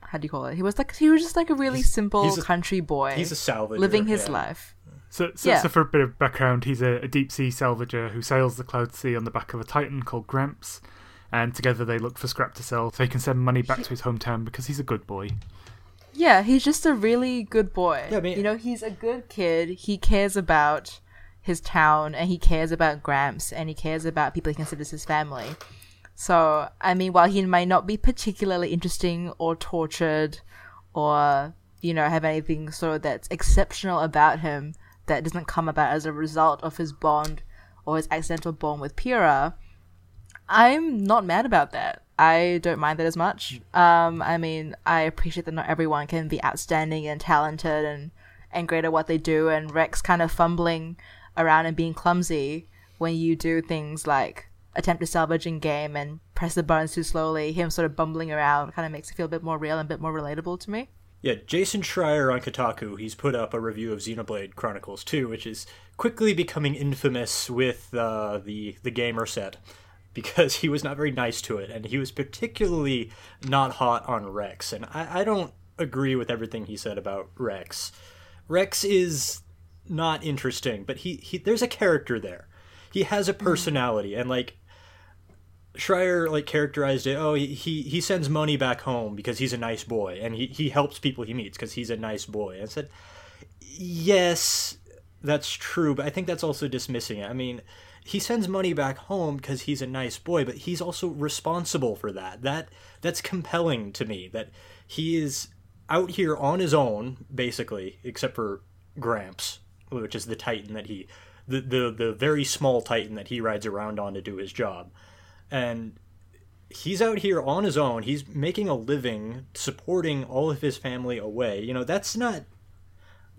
how do you call it? He was like he was just like a really he's, simple he's a, country boy. He's a salvager, living his yeah. life. So, so, yeah. so, for a bit of background, he's a, a deep sea salvager who sails the Cloud Sea on the back of a Titan called Gramps, and together they look for scrap to sell so he can send money back to his hometown because he's a good boy. Yeah, he's just a really good boy. Yeah, I mean, you know, he's a good kid. He cares about his town and he cares about Gramps and he cares about people he considers his family. So, I mean, while he might not be particularly interesting or tortured or, you know, have anything sort of that's exceptional about him that doesn't come about as a result of his bond or his accidental bond with Pyra, I'm not mad about that. I don't mind that as much. Um, I mean, I appreciate that not everyone can be outstanding and talented and, and great at what they do, and Rex kind of fumbling around and being clumsy when you do things like attempt to salvage in game and press the buttons too slowly, him sort of bumbling around kind of makes it feel a bit more real and a bit more relatable to me. Yeah, Jason Schreier on Kotaku, he's put up a review of Xenoblade Chronicles 2, which is quickly becoming infamous with uh, the the gamer set because he was not very nice to it, and he was particularly not hot on Rex. And I, I don't agree with everything he said about Rex. Rex is not interesting, but he, he there's a character there. He has a mm-hmm. personality, and like Schreier like characterized it. Oh, he, he he sends money back home because he's a nice boy, and he he helps people he meets because he's a nice boy. And I said, yes, that's true, but I think that's also dismissing it. I mean, he sends money back home because he's a nice boy, but he's also responsible for that. That that's compelling to me. That he is out here on his own, basically, except for Gramps, which is the Titan that he, the the the very small Titan that he rides around on to do his job and he's out here on his own. He's making a living, supporting all of his family away. You know, that's not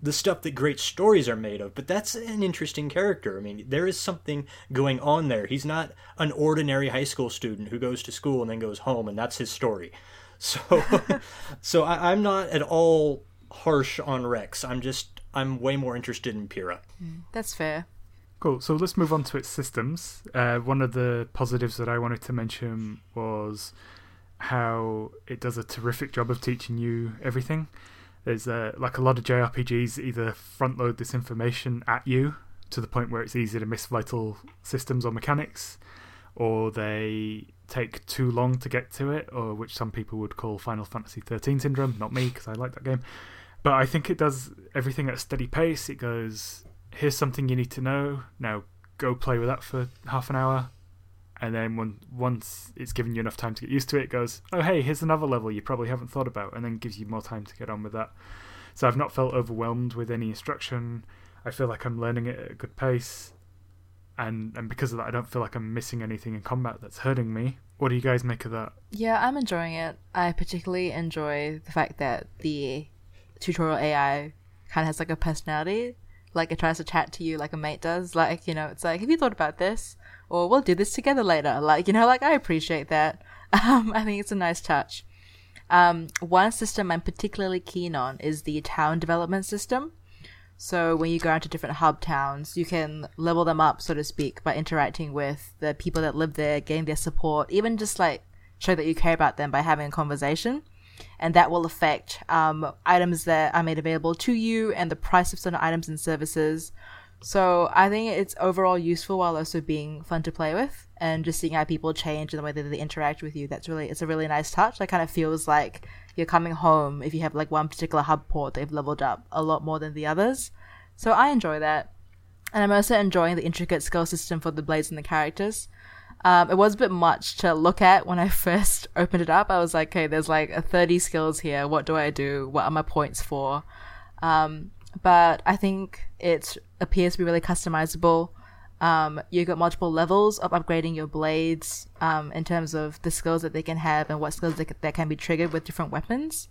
the stuff that great stories are made of, but that's an interesting character. I mean, there is something going on there. He's not an ordinary high school student who goes to school and then goes home, and that's his story. So, so I, I'm not at all harsh on Rex. I'm just I'm way more interested in Pyra. That's fair. Cool. So let's move on to its systems. Uh, one of the positives that I wanted to mention was how it does a terrific job of teaching you everything. There's uh, like a lot of JRPGs either front load this information at you to the point where it's easy to miss vital systems or mechanics, or they take too long to get to it, or which some people would call Final Fantasy 13 syndrome. Not me, because I like that game. But I think it does everything at a steady pace. It goes here's something you need to know. Now go play with that for half an hour. And then when once it's given you enough time to get used to it, it goes, oh hey, here's another level you probably haven't thought about, and then gives you more time to get on with that. So I've not felt overwhelmed with any instruction. I feel like I'm learning it at a good pace, and and because of that, I don't feel like I'm missing anything in combat that's hurting me. What do you guys make of that? Yeah, I'm enjoying it. I particularly enjoy the fact that the tutorial AI kind of has like a personality like it tries to chat to you like a mate does. Like, you know, it's like, have you thought about this? Or we'll do this together later. Like, you know, like I appreciate that. Um, I think it's a nice touch. Um, one system I'm particularly keen on is the town development system. So when you go into different hub towns, you can level them up, so to speak, by interacting with the people that live there, getting their support, even just like show that you care about them by having a conversation and that will affect um, items that are made available to you and the price of certain items and services. So I think it's overall useful while also being fun to play with, and just seeing how people change and the way that they interact with you. That's really it's a really nice touch. That kind of feels like you're coming home if you have like one particular hub port they've leveled up a lot more than the others. So I enjoy that, and I'm also enjoying the intricate skill system for the blades and the characters. Um, it was a bit much to look at when I first opened it up. I was like, okay, there's like 30 skills here. What do I do? What are my points for? Um, but I think it appears to be really customizable. Um, you got multiple levels of upgrading your blades um, in terms of the skills that they can have and what skills that, that can be triggered with different weapons.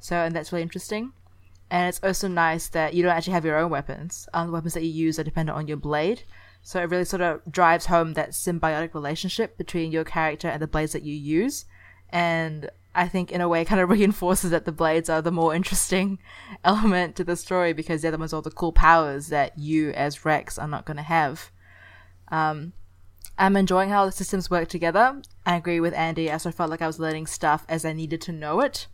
So, and that's really interesting. And it's also nice that you don't actually have your own weapons. Um, the weapons that you use are dependent on your blade. So it really sort of drives home that symbiotic relationship between your character and the blades that you use. And I think in a way kind of reinforces that the blades are the more interesting element to the story because they're the ones with all the cool powers that you as Rex are not going to have. Um, I'm enjoying how the systems work together. I agree with Andy. I felt like I was learning stuff as I needed to know it.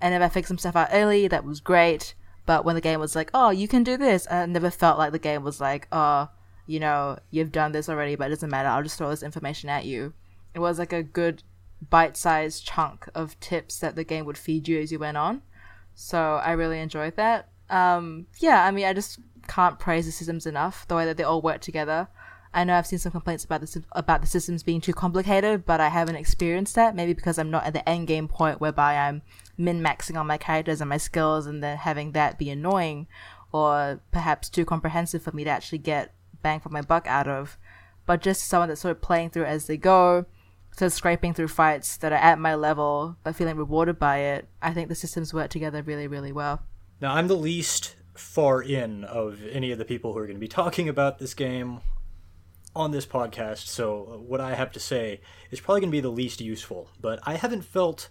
And if I figured some stuff out early, that was great. But when the game was like, oh, you can do this, I never felt like the game was like, oh, you know, you've done this already, but it doesn't matter. I'll just throw this information at you. It was like a good bite sized chunk of tips that the game would feed you as you went on. So I really enjoyed that. Um, yeah, I mean, I just can't praise the systems enough, the way that they all work together. I know I've seen some complaints about the about the systems being too complicated, but I haven't experienced that. Maybe because I'm not at the end game point whereby I'm min maxing on my characters and my skills, and then having that be annoying, or perhaps too comprehensive for me to actually get bang for my buck out of. But just someone that's sort of playing through as they go, of scraping through fights that are at my level, but feeling rewarded by it. I think the systems work together really, really well. Now I'm the least far in of any of the people who are going to be talking about this game on this podcast, so what I have to say is probably going to be the least useful. But I haven't felt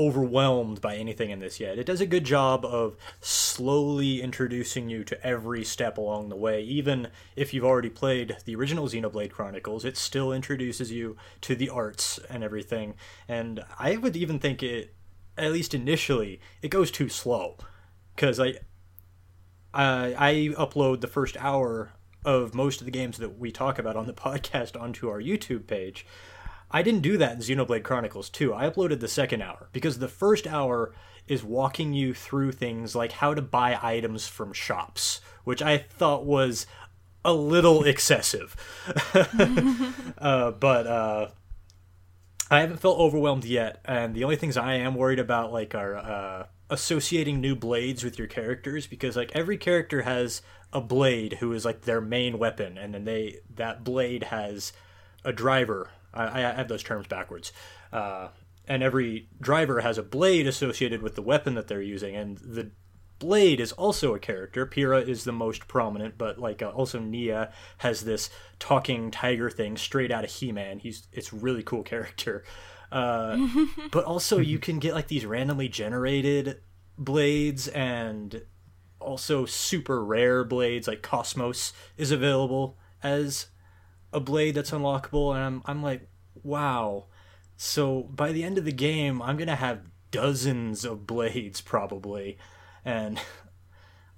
overwhelmed by anything in this yet. It does a good job of slowly introducing you to every step along the way. Even if you've already played the original Xenoblade Chronicles, it still introduces you to the arts and everything. And I would even think it, at least initially, it goes too slow. Because I, I, I upload the first hour of most of the games that we talk about on the podcast onto our YouTube page. I didn't do that in Xenoblade Chronicles 2. I uploaded the second hour because the first hour is walking you through things like how to buy items from shops, which I thought was a little excessive. uh, but uh, I haven't felt overwhelmed yet, and the only things I am worried about like are uh, associating new blades with your characters because like every character has a blade who is like their main weapon, and then they that blade has a driver. I, I have those terms backwards. Uh, and every driver has a blade associated with the weapon that they're using, and the blade is also a character. Pyra is the most prominent, but like uh, also Nia has this talking tiger thing straight out of He-Man. He's it's really cool character. Uh, but also you can get like these randomly generated blades and also super rare blades like KOS-MOS is available as a blade that's unlockable and I'm I'm like wow so by the end of the game I'm to have dozens of blades probably and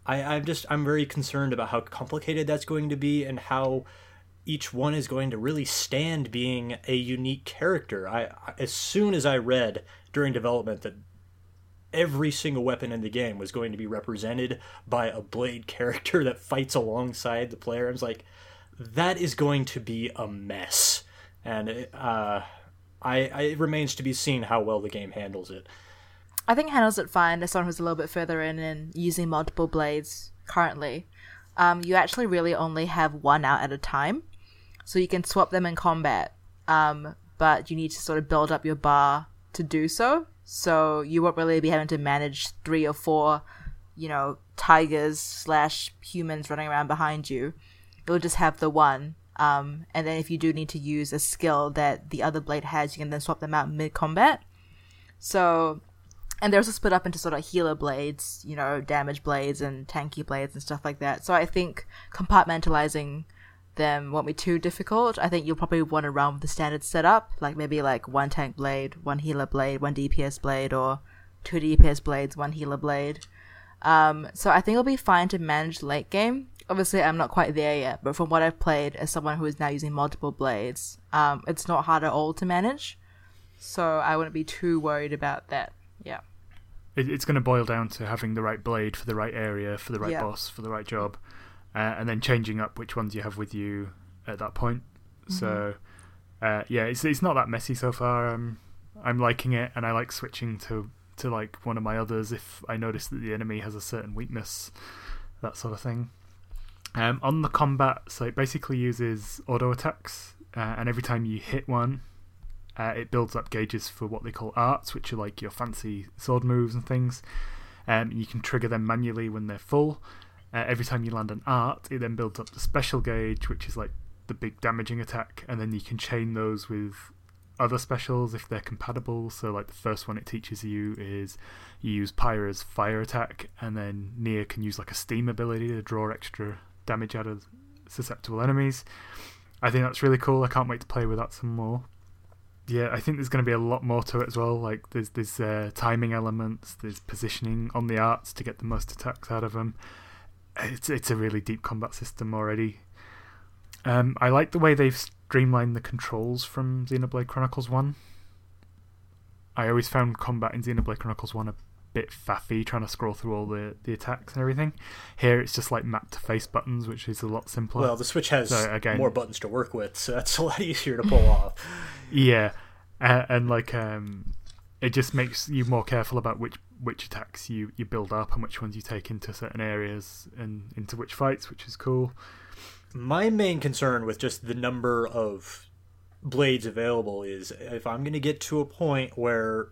I I'm just I'm very concerned about how complicated that's going to be and how each one is going to really stand being a unique character. I as soon as I read during development that every single weapon in the game was going to be represented by a blade character that fights alongside the player. I was like, that is going to be a mess, and uh, I, I, it remains to be seen how well the game handles it. I think handles it fine as someone who's a little bit further in and using multiple blades currently. Um, you actually really only have one out at a time, so you can swap them in combat. Um, but you need to sort of build up your bar to do so. So you won't really be having to manage three or four, you know, tigers slash humans running around behind you. You'll just have the one. Um, and then if you do need to use a skill that the other blade has, you can then swap them out mid combat. So, and they're also split up into sort of healer blades, you know, damage blades and tanky blades and stuff like that. So I think compartmentalizing them won't be too difficult. I think you'll probably want to run with the standard setup, like maybe like one tank blade, one healer blade, one DPS blade, or two DPS blades, one healer blade. Um, so I think it'll be fine to manage late game. Obviously, I'm not quite there yet, but from what I've played as someone who is now using multiple blades, um, it's not hard at all to manage. So I wouldn't be too worried about that. Yeah. It, it's going to boil down to having the right blade for the right area, for the right Yeah. boss, for the right job, uh, and then changing up which ones you have with you at that point. So, uh, yeah, it's it's not that messy so far. Um, I'm liking it, and I like switching to to like one of my others if I notice that the enemy has a certain weakness, that sort of thing. Um, on the combat, so it basically uses auto attacks, uh, and every time you hit one, uh, it builds up gauges for what they call arts, which are like your fancy sword moves and things. Um, you can trigger them manually when they're full. Uh, every time you land an art, it then builds up the special gauge, which is like the big damaging attack, and then you can chain those with other specials if they're compatible. So, like the first one it teaches you is you use Pyra's fire attack, and then Nia can use like a steam ability to draw extra damage out of susceptible enemies. I think that's really cool. I can't wait to play with that some more. Yeah, I think there's going to be a lot more to it as well. Like there's there's uh, timing elements, there's positioning on the arts to get the most attacks out of them. It's it's a really deep combat system already. Um, I like the way they've streamlined the controls from Xenoblade Chronicles One. I always found combat in Xenoblade Chronicles One a bit faffy trying to scroll through all the, the attacks and everything. Here it's just like map to face buttons, which is a lot simpler. Well, the Switch has So, again- more buttons to work with, so that's a lot easier to pull off. Yeah, uh, and like um, it just makes you more careful about which which attacks you, you build up and which ones you take into certain areas and into which fights, which is cool. My main concern with just the number of blades available is if I'm going to get to a point where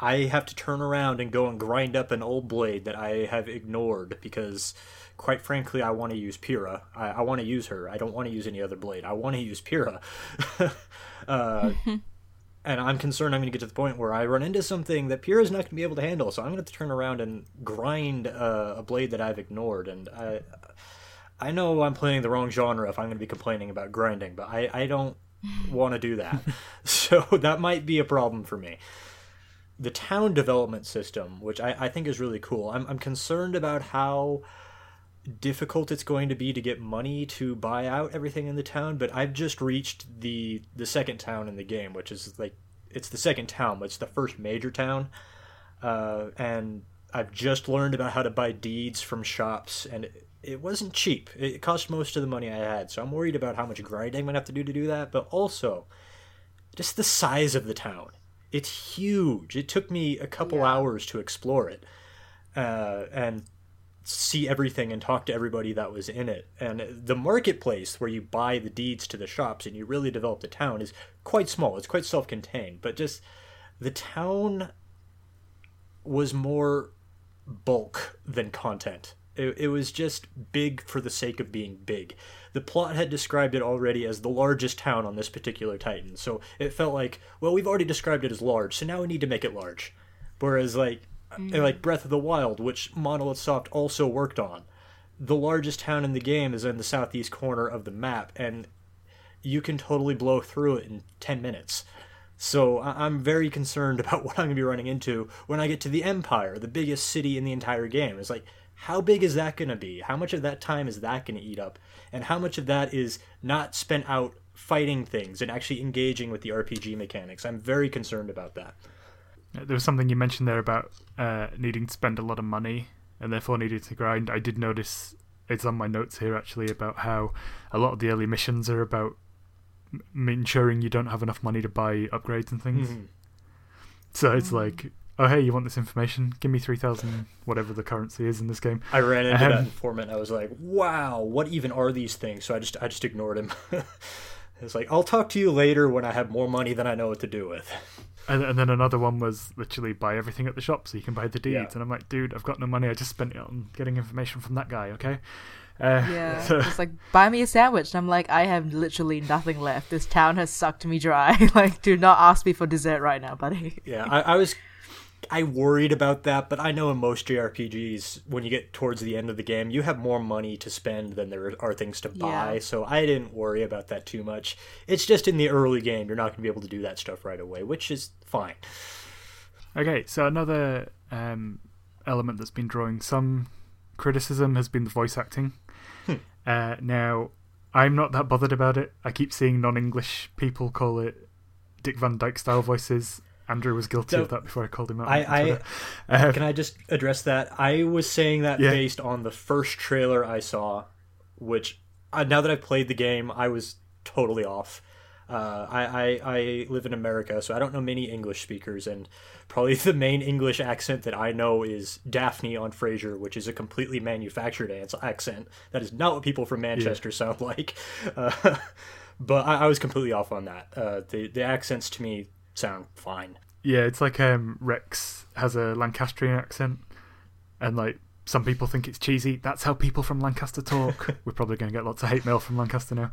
I have to turn around and go and grind up an old blade that I have ignored because, quite frankly, I want to use Pyra. I, I want to use her. I don't want to use any other blade. I want to use Pyra. uh, and I'm concerned I'm going to get to the point where I run into something that Pyra's not going to be able to handle. So I'm going to to turn around and grind uh, a blade that I've ignored. And I, I know I'm playing the wrong genre if I'm going to be complaining about grinding, but I, I don't want to do that. so that might be a problem for me. The town development system, which I, I think is really cool, I'm, I'm concerned about how difficult it's going to be to get money to buy out everything in the town but i've just reached the the second town in the game which is like it's the second town but it's the first major town. Uh, and i've just learned about how to buy deeds from shops and it, it wasn't cheap. It cost most of the money i had so i'm worried about how much grinding i'm gonna have to do to do that but also just the size of the town it's huge it took me a couple Yeah. hours to explore it uh, and see everything and talk to everybody that was in it. And the marketplace where you buy the deeds to the shops and you really develop the town is quite small. It's quite self contained, but just the town was more bulk than content. It, it was just big for the sake of being big. The plot had described it already as the largest town on this particular Titan, so it felt like, well, we've already described it as large, so now we need to make it large. Whereas, like, mm. like Breath of the Wild, which Monolith Soft also worked on, the largest town in the game is in the southeast corner of the map, and you can totally blow through it in 10 minutes. So I- I'm very concerned about what I'm going to be running into when I get to the Empire, the biggest city in the entire game. It's like, how big is that going to be? How much of that time is that going to eat up? And how much of that is not spent out fighting things and actually engaging with the RPG mechanics? I'm very concerned about that. There was something you mentioned there about uh, needing to spend a lot of money and therefore needing to grind. I did notice it's on my notes here actually about how a lot of the early missions are about m- ensuring you don't have enough money to buy upgrades and things. Mhm. So it's like, oh hey, you want this information? Give me three thousand, whatever the currency is in this game. I ran into that Um, informant. I was like, "Wow, what even are these things?" So I just I just ignored him. it's like I'll talk to you later when I have more money than I know what to do with. And, and then another one was literally buy everything at the shop so you can buy the deeds. Yeah. And I'm like, dude, I've got no money. I just spent it on getting information from that guy. Okay. Uh, Yeah, so- it's like buy me a sandwich, and I'm like, I have literally nothing left. This town has sucked me dry. like, do not ask me for dessert right now, buddy. Yeah, I, I was I worried about that, but I know in most JRPGs, when you get towards the end of the game, you have more money to spend than there are things to buy. Yeah. So I didn't worry about that too much. It's just in the early game, you're not going to be able to do that stuff right away, which is fine. Okay, so another um, element that's been drawing some criticism has been the voice acting. Uh, now, I'm not that bothered about it. I keep seeing non-English people call it Dick Van Dyke style voices. Andrew was guilty So, of that before I called him out. I- I-. Uh, Can I just address that? I was saying that Yeah. based on the first trailer I saw, which uh, now that I've played the game, I was totally off. Uh, I, I I live in America, so I don't know many English speakers, and probably the main English accent that I know is Daphne on Frasier, which is a completely manufactured accent. That is not what people from Manchester sound like. Uh, but I, I was completely off on that. Uh, the the accents to me sound fine. yeah, it's like um, Rex has a Lancastrian accent, and like some people think it's cheesy. That's how people from Lancaster talk. We're probably going to get lots of hate mail from Lancaster now.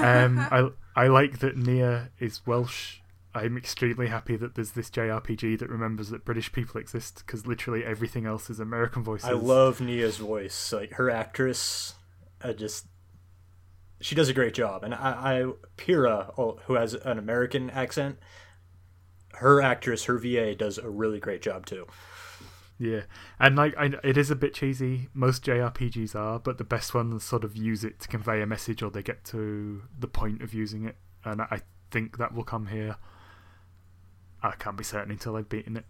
Um, I I like that Nia is Welsh. I'm extremely happy that there's this JRPG that remembers that British people exist because literally everything else is American voices. I love Nia's voice. Like her actress, I just she does a great job. And I, I Pyra, oh, who has an American accent, her actress, her VA, does a really great job too. Yeah, and like I, it is a bit cheesy. Most JRPGs are, but the best ones sort of use it to convey a message, or they get to the point of using it. And I think that will come here. I can't be certain until I've beaten it.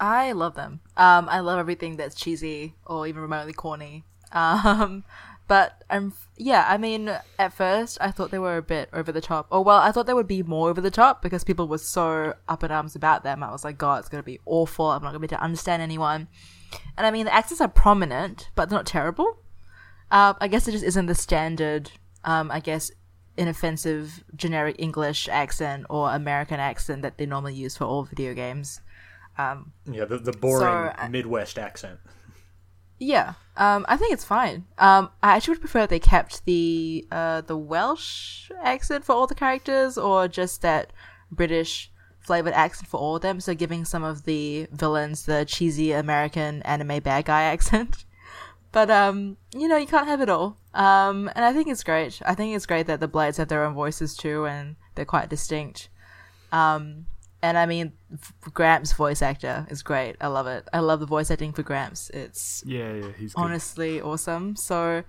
I love them. Um, I love everything that's cheesy or even remotely corny. Um, but um, yeah, I mean, at first I thought they were a bit over the top. Or well, I thought they would be more over the top because people were so up in arms about them. I was like, God, it's gonna be awful. I'm not gonna be able to understand anyone. And I mean, the accents are prominent, but they're not terrible. Uh, I guess it just isn't the standard. Um, I guess inoffensive generic English accent or American accent that they normally use for all video games. Um, yeah, the, the boring so, Midwest accent. Yeah, um, I think it's fine. Um, I actually would prefer they kept the uh, the Welsh accent for all the characters, or just that British flavored accent for all of them. So giving some of the villains the cheesy American anime bad guy accent. but um, you know, you can't have it all. Um, and I think it's great. I think it's great that the Blades have their own voices too, and they're quite distinct. Um, and I mean, Gramps' voice actor is great. I love it. I love the voice acting for Gramps. It's yeah, yeah, he's good. honestly awesome. So,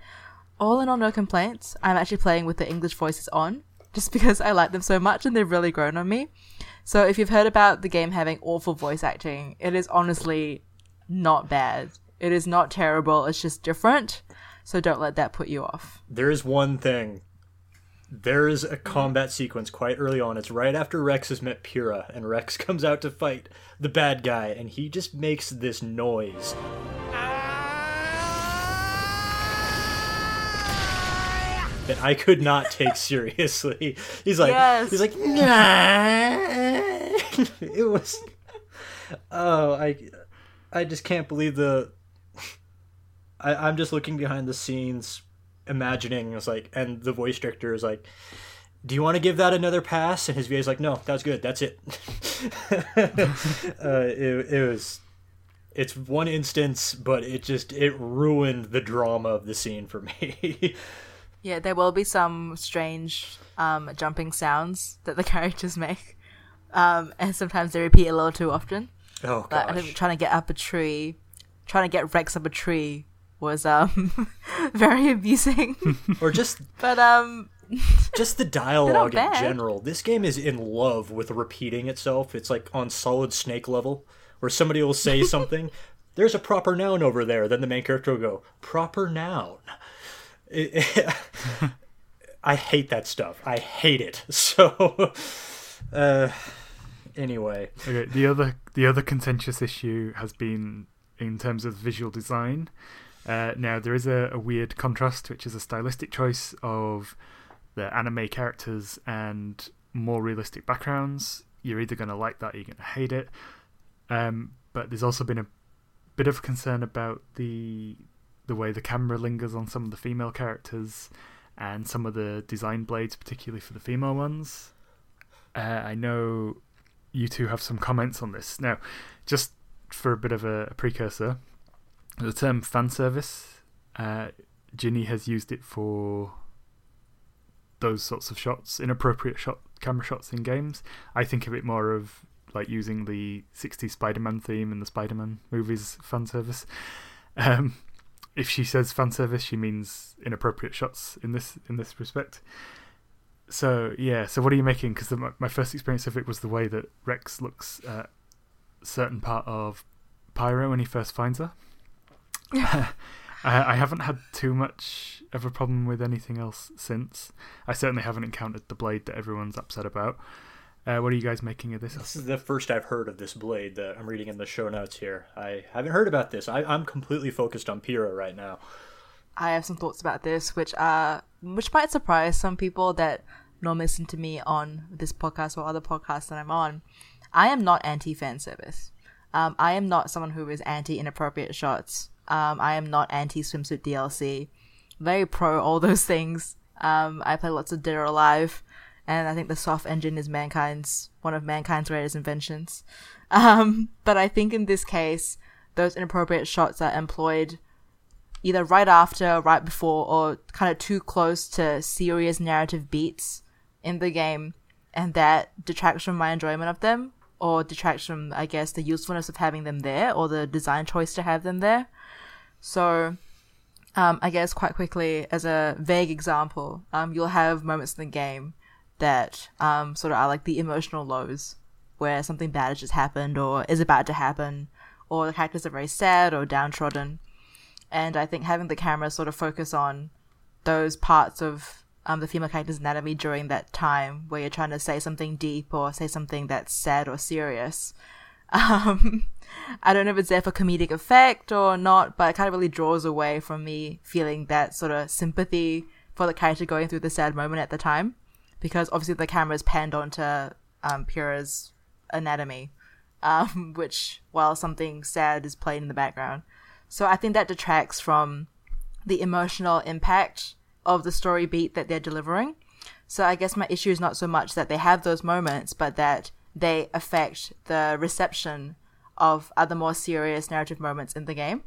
all in all, no complaints. I'm actually playing with the English voices on, just because I like them so much, and they've really grown on me. So, if you've heard about the game having awful voice acting, it is honestly not bad. It is not terrible. It's just different. So don't let that put you off. There is one thing. There is a combat sequence quite early on. It's right after Rex has met Pyra, and Rex comes out to fight the bad guy, and he just makes this noise. that I could not take seriously. He's like, yes. he's like, nah. it was. Oh, I, I just can't believe the I, am just looking behind the scenes, imagining it's like, and the voice director is like, "Do you want to give that another pass?" And his VA is like, "No, that's good. That's it." uh, it, it was, it's one instance, but it just it ruined the drama of the scene for me. yeah, there will be some strange um, jumping sounds that the characters make, um, and sometimes they repeat a little too often. Oh gosh! Like, I think trying to get up a tree, trying to get Rex up a tree was um very abusing. or just but um just the dialogue in general. This game is in love with repeating itself. It's like on solid snake level where somebody will say something, there's a proper noun over there, then the main character will go, proper noun. It, it, I hate that stuff. I hate it. So uh anyway. Okay, the other the other contentious issue has been in terms of visual design. Uh, now, there is a, a, weird contrast, which is a stylistic choice of the anime characters and more realistic backgrounds. You're either going to like that or you're going to hate it. Um, but there's also been a bit of concern about the the way the camera lingers on some of the female characters and some of the design blades, particularly for the female ones. Uh, I know you two have some comments on this. Now, just for a bit of a, a precursor, the term fan service, uh, Ginny has used it for those sorts of shots, inappropriate shot camera shots in games. I think of it more of like using the 60s Spider-Man theme in the Spider-Man movies fan service. Um, if she says fan service, she means inappropriate shots in this in this respect. So yeah, so what are you making? Because my first experience of it was the way that Rex looks at certain part of Pyra when he first finds her. I, I haven't had too much of a problem with anything else since. I certainly haven't encountered the blade that everyone's upset about. Uh, what are you guys making of this? This is the first I've heard of this blade that I'm reading in the show notes here. I haven't heard about this. I, I'm completely focused on Pyra right now. I have some thoughts about this, which are which might surprise some people that normally listen to me on this podcast or other podcasts that I'm on. I am not anti fan service. Um, I am not someone who is anti inappropriate shots. Um, I am not anti swimsuit DLC. Very pro all those things. Um, I play lots of Dead or Alive, and I think the soft engine is mankind's one of mankind's greatest inventions. Um, but I think in this case, those inappropriate shots are employed either right after, right before, or kind of too close to serious narrative beats in the game, and that detracts from my enjoyment of them, or detracts from, I guess, the usefulness of having them there, or the design choice to have them there. So, um, I guess quite quickly, as a vague example, um, you'll have moments in the game that um, sort of are like the emotional lows where something bad has just happened or is about to happen, or the characters are very sad or downtrodden. And I think having the camera sort of focus on those parts of um, the female character's anatomy during that time where you're trying to say something deep or say something that's sad or serious. Um, I don't know if it's there for comedic effect or not, but it kind of really draws away from me feeling that sort of sympathy for the character going through the sad moment at the time, because obviously the camera is panned onto um, anatomy, um, which while something sad is played in the background. So I think that detracts from the emotional impact of the story beat that they're delivering. So I guess my issue is not so much that they have those moments, but that they affect the reception of other more serious narrative moments in the game.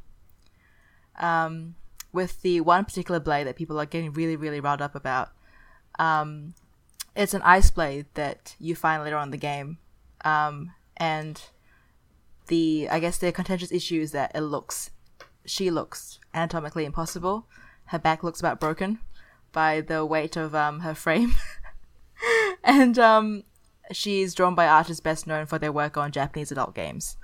Um, with the one particular blade that people are getting really, really riled up about, um, it's an ice blade that you find later on in the game. Um, and the, I guess the contentious issue is that it looks, she looks anatomically impossible. Her back looks about broken by the weight of um, her frame. and um, she's drawn by artists best known for their work on Japanese adult games.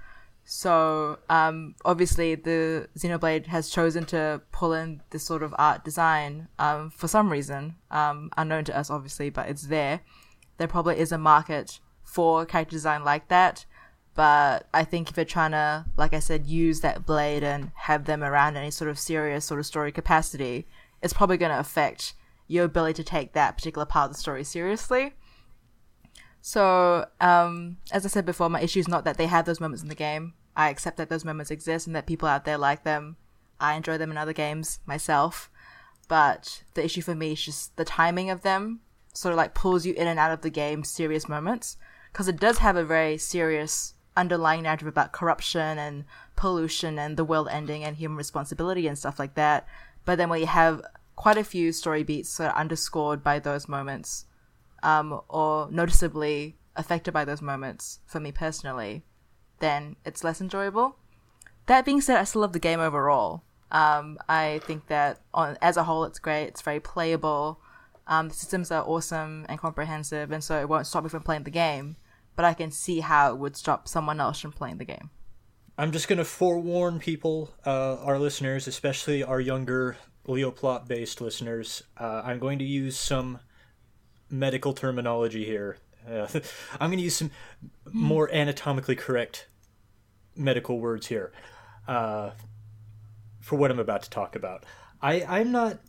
So um, obviously, the Xenoblade has chosen to pull in this sort of art design um, for some reason, um, unknown to us, obviously, but it's there. There probably is a market for character design like that, but I think if you're trying to, like I said, use that blade and have them around any sort of serious sort of story capacity, it's probably going to affect your ability to take that particular part of the story seriously. So, um, as I said before, my issue is not that they have those moments in the game. I accept that those moments exist and that people out there like them. I enjoy them in other games myself. But the issue for me is just the timing of them sort of like pulls you in and out of the game serious moments. Because it does have a very serious underlying narrative about corruption and pollution and the world ending and human responsibility and stuff like that. But then you have quite a few story beats sort of underscored by those moments, um, or noticeably affected by those moments for me personally, then it's less enjoyable. That being said, I still love the game overall. Um, I think that on, as a whole, it's great. It's very playable. Um, the systems are awesome and comprehensive, and so it won't stop me from playing the game. But I can see how it would stop someone else from playing the game. I'm just going to forewarn people, uh, our listeners, especially our younger Leoplot based listeners. Uh, I'm going to use some medical terminology here. Uh, I'm going to use some more anatomically correct medical words here uh, for what I'm about to talk about. I, I'm not.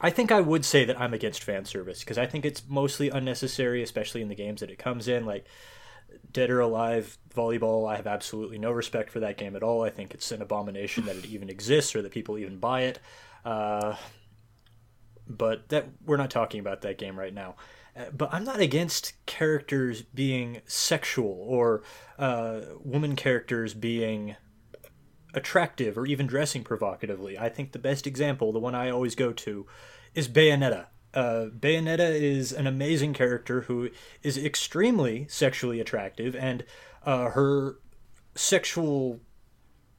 I think I would say that I'm against fan service because I think it's mostly unnecessary, especially in the games that it comes in. Like Dead or Alive Volleyball, I have absolutely no respect for that game at all. I think it's an abomination that it even exists or that people even buy it. Uh, but that we're not talking about that game right now. But I'm not against characters being sexual or uh, woman characters being attractive or even dressing provocatively. I think the best example, the one I always go to, is Bayonetta. Uh, Bayonetta is an amazing character who is extremely sexually attractive, and uh, her sexual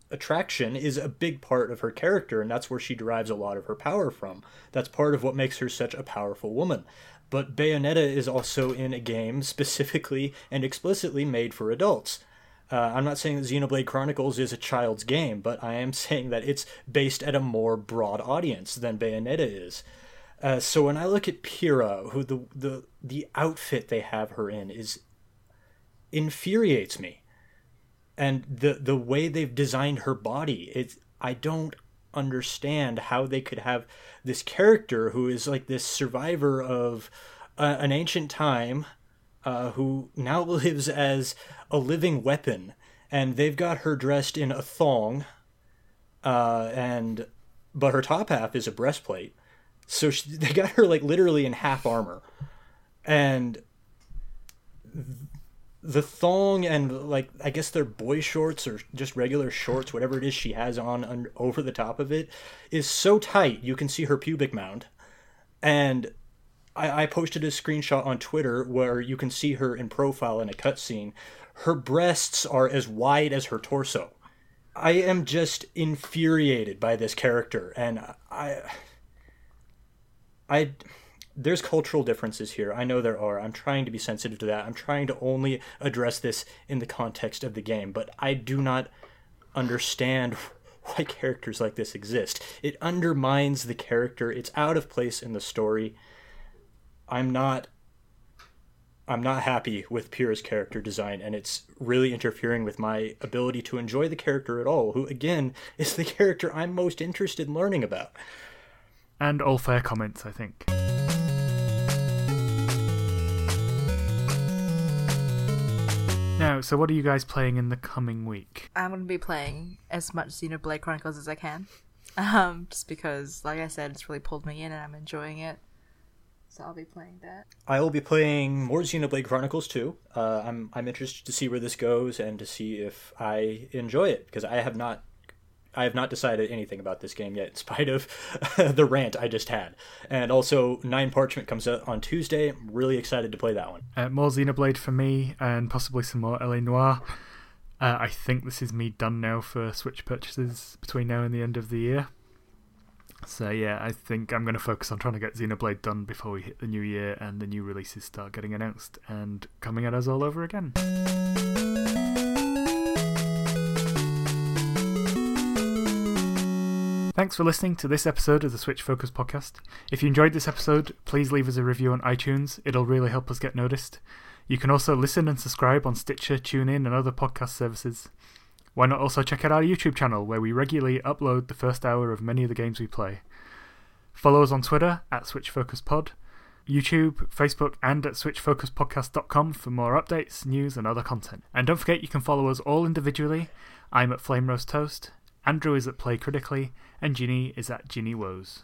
attraction is a big part of her character, and that's where she derives a lot of her power from. That's part of what makes her such a powerful woman. But Bayonetta is also in a game specifically and explicitly made for adults. Uh, I'm not saying that Xenoblade Chronicles is a child's game, but I am saying that it's based at a more broad audience than Bayonetta is. Uh, so when I look at Pyra, who the, the the outfit they have her in is infuriates me and the the way they've designed her body it's i don't understand how they could have this character who is like this survivor of uh, an ancient time uh, who now lives as a living weapon. And they've got her dressed in a thong uh, and but her top half is a breastplate. So she, they got her like literally in half armor. And the thong and like I guess they're boy shorts or just regular shorts, whatever it is she has on over the top of it, is so tight you can see her pubic mound. And I, I posted a screenshot on Twitter where you can see her in profile in a cutscene. Her breasts are as wide as her torso. I am just infuriated by this character, and I, I, there's cultural differences here. I know there are. I'm trying to be sensitive to that. I'm trying to only address this in the context of the game, but I do not understand why characters like this exist. It undermines the character. It's out of place in the story. I'm not I'm not happy with Pyra's character design, and it's really interfering with my ability to enjoy the character at all, who, again, is the character I'm most interested in learning about. And all fair comments, I think. Now, so what are you guys playing in the coming week? I'm going to be playing as much Xenoblade Chronicles as I can. Um, just because, like I said, it's really pulled me in and I'm enjoying it. So I'll be playing that. I will be playing more Xenoblade Chronicles 2. Uh, I'm I'm interested to see where this goes and to see if I enjoy it because I have not I have not decided anything about this game yet, in spite of the rant I just had. And also, Nine Parchment comes out on Tuesday. I'm really excited to play that one. Uh, more Xenoblade for me, and possibly some more LA Noire. Uh, I think this is me done now for Switch purchases between now and the end of the year. So yeah, I think I'm going to focus on trying to get Xenoblade done before we hit the new year and the new releases start getting announced and coming at us all over again. Thanks for listening to this episode of the Switch Focus podcast. If you enjoyed this episode, please leave us a review on iTunes. It'll really help us get noticed. You can also listen and subscribe on Stitcher, TuneIn, and other podcast services. Why not also check out our YouTube channel where we regularly upload the first hour of many of the games we play? Follow us on Twitter at SwitchFocusPod, YouTube, Facebook, and at SwitchFocusPodcast.com for more updates, news, and other content. And don't forget you can follow us all individually. I'm at Flame Roast Toast, Andrew is at Play Critically, and Ginny is at Ginny Woes.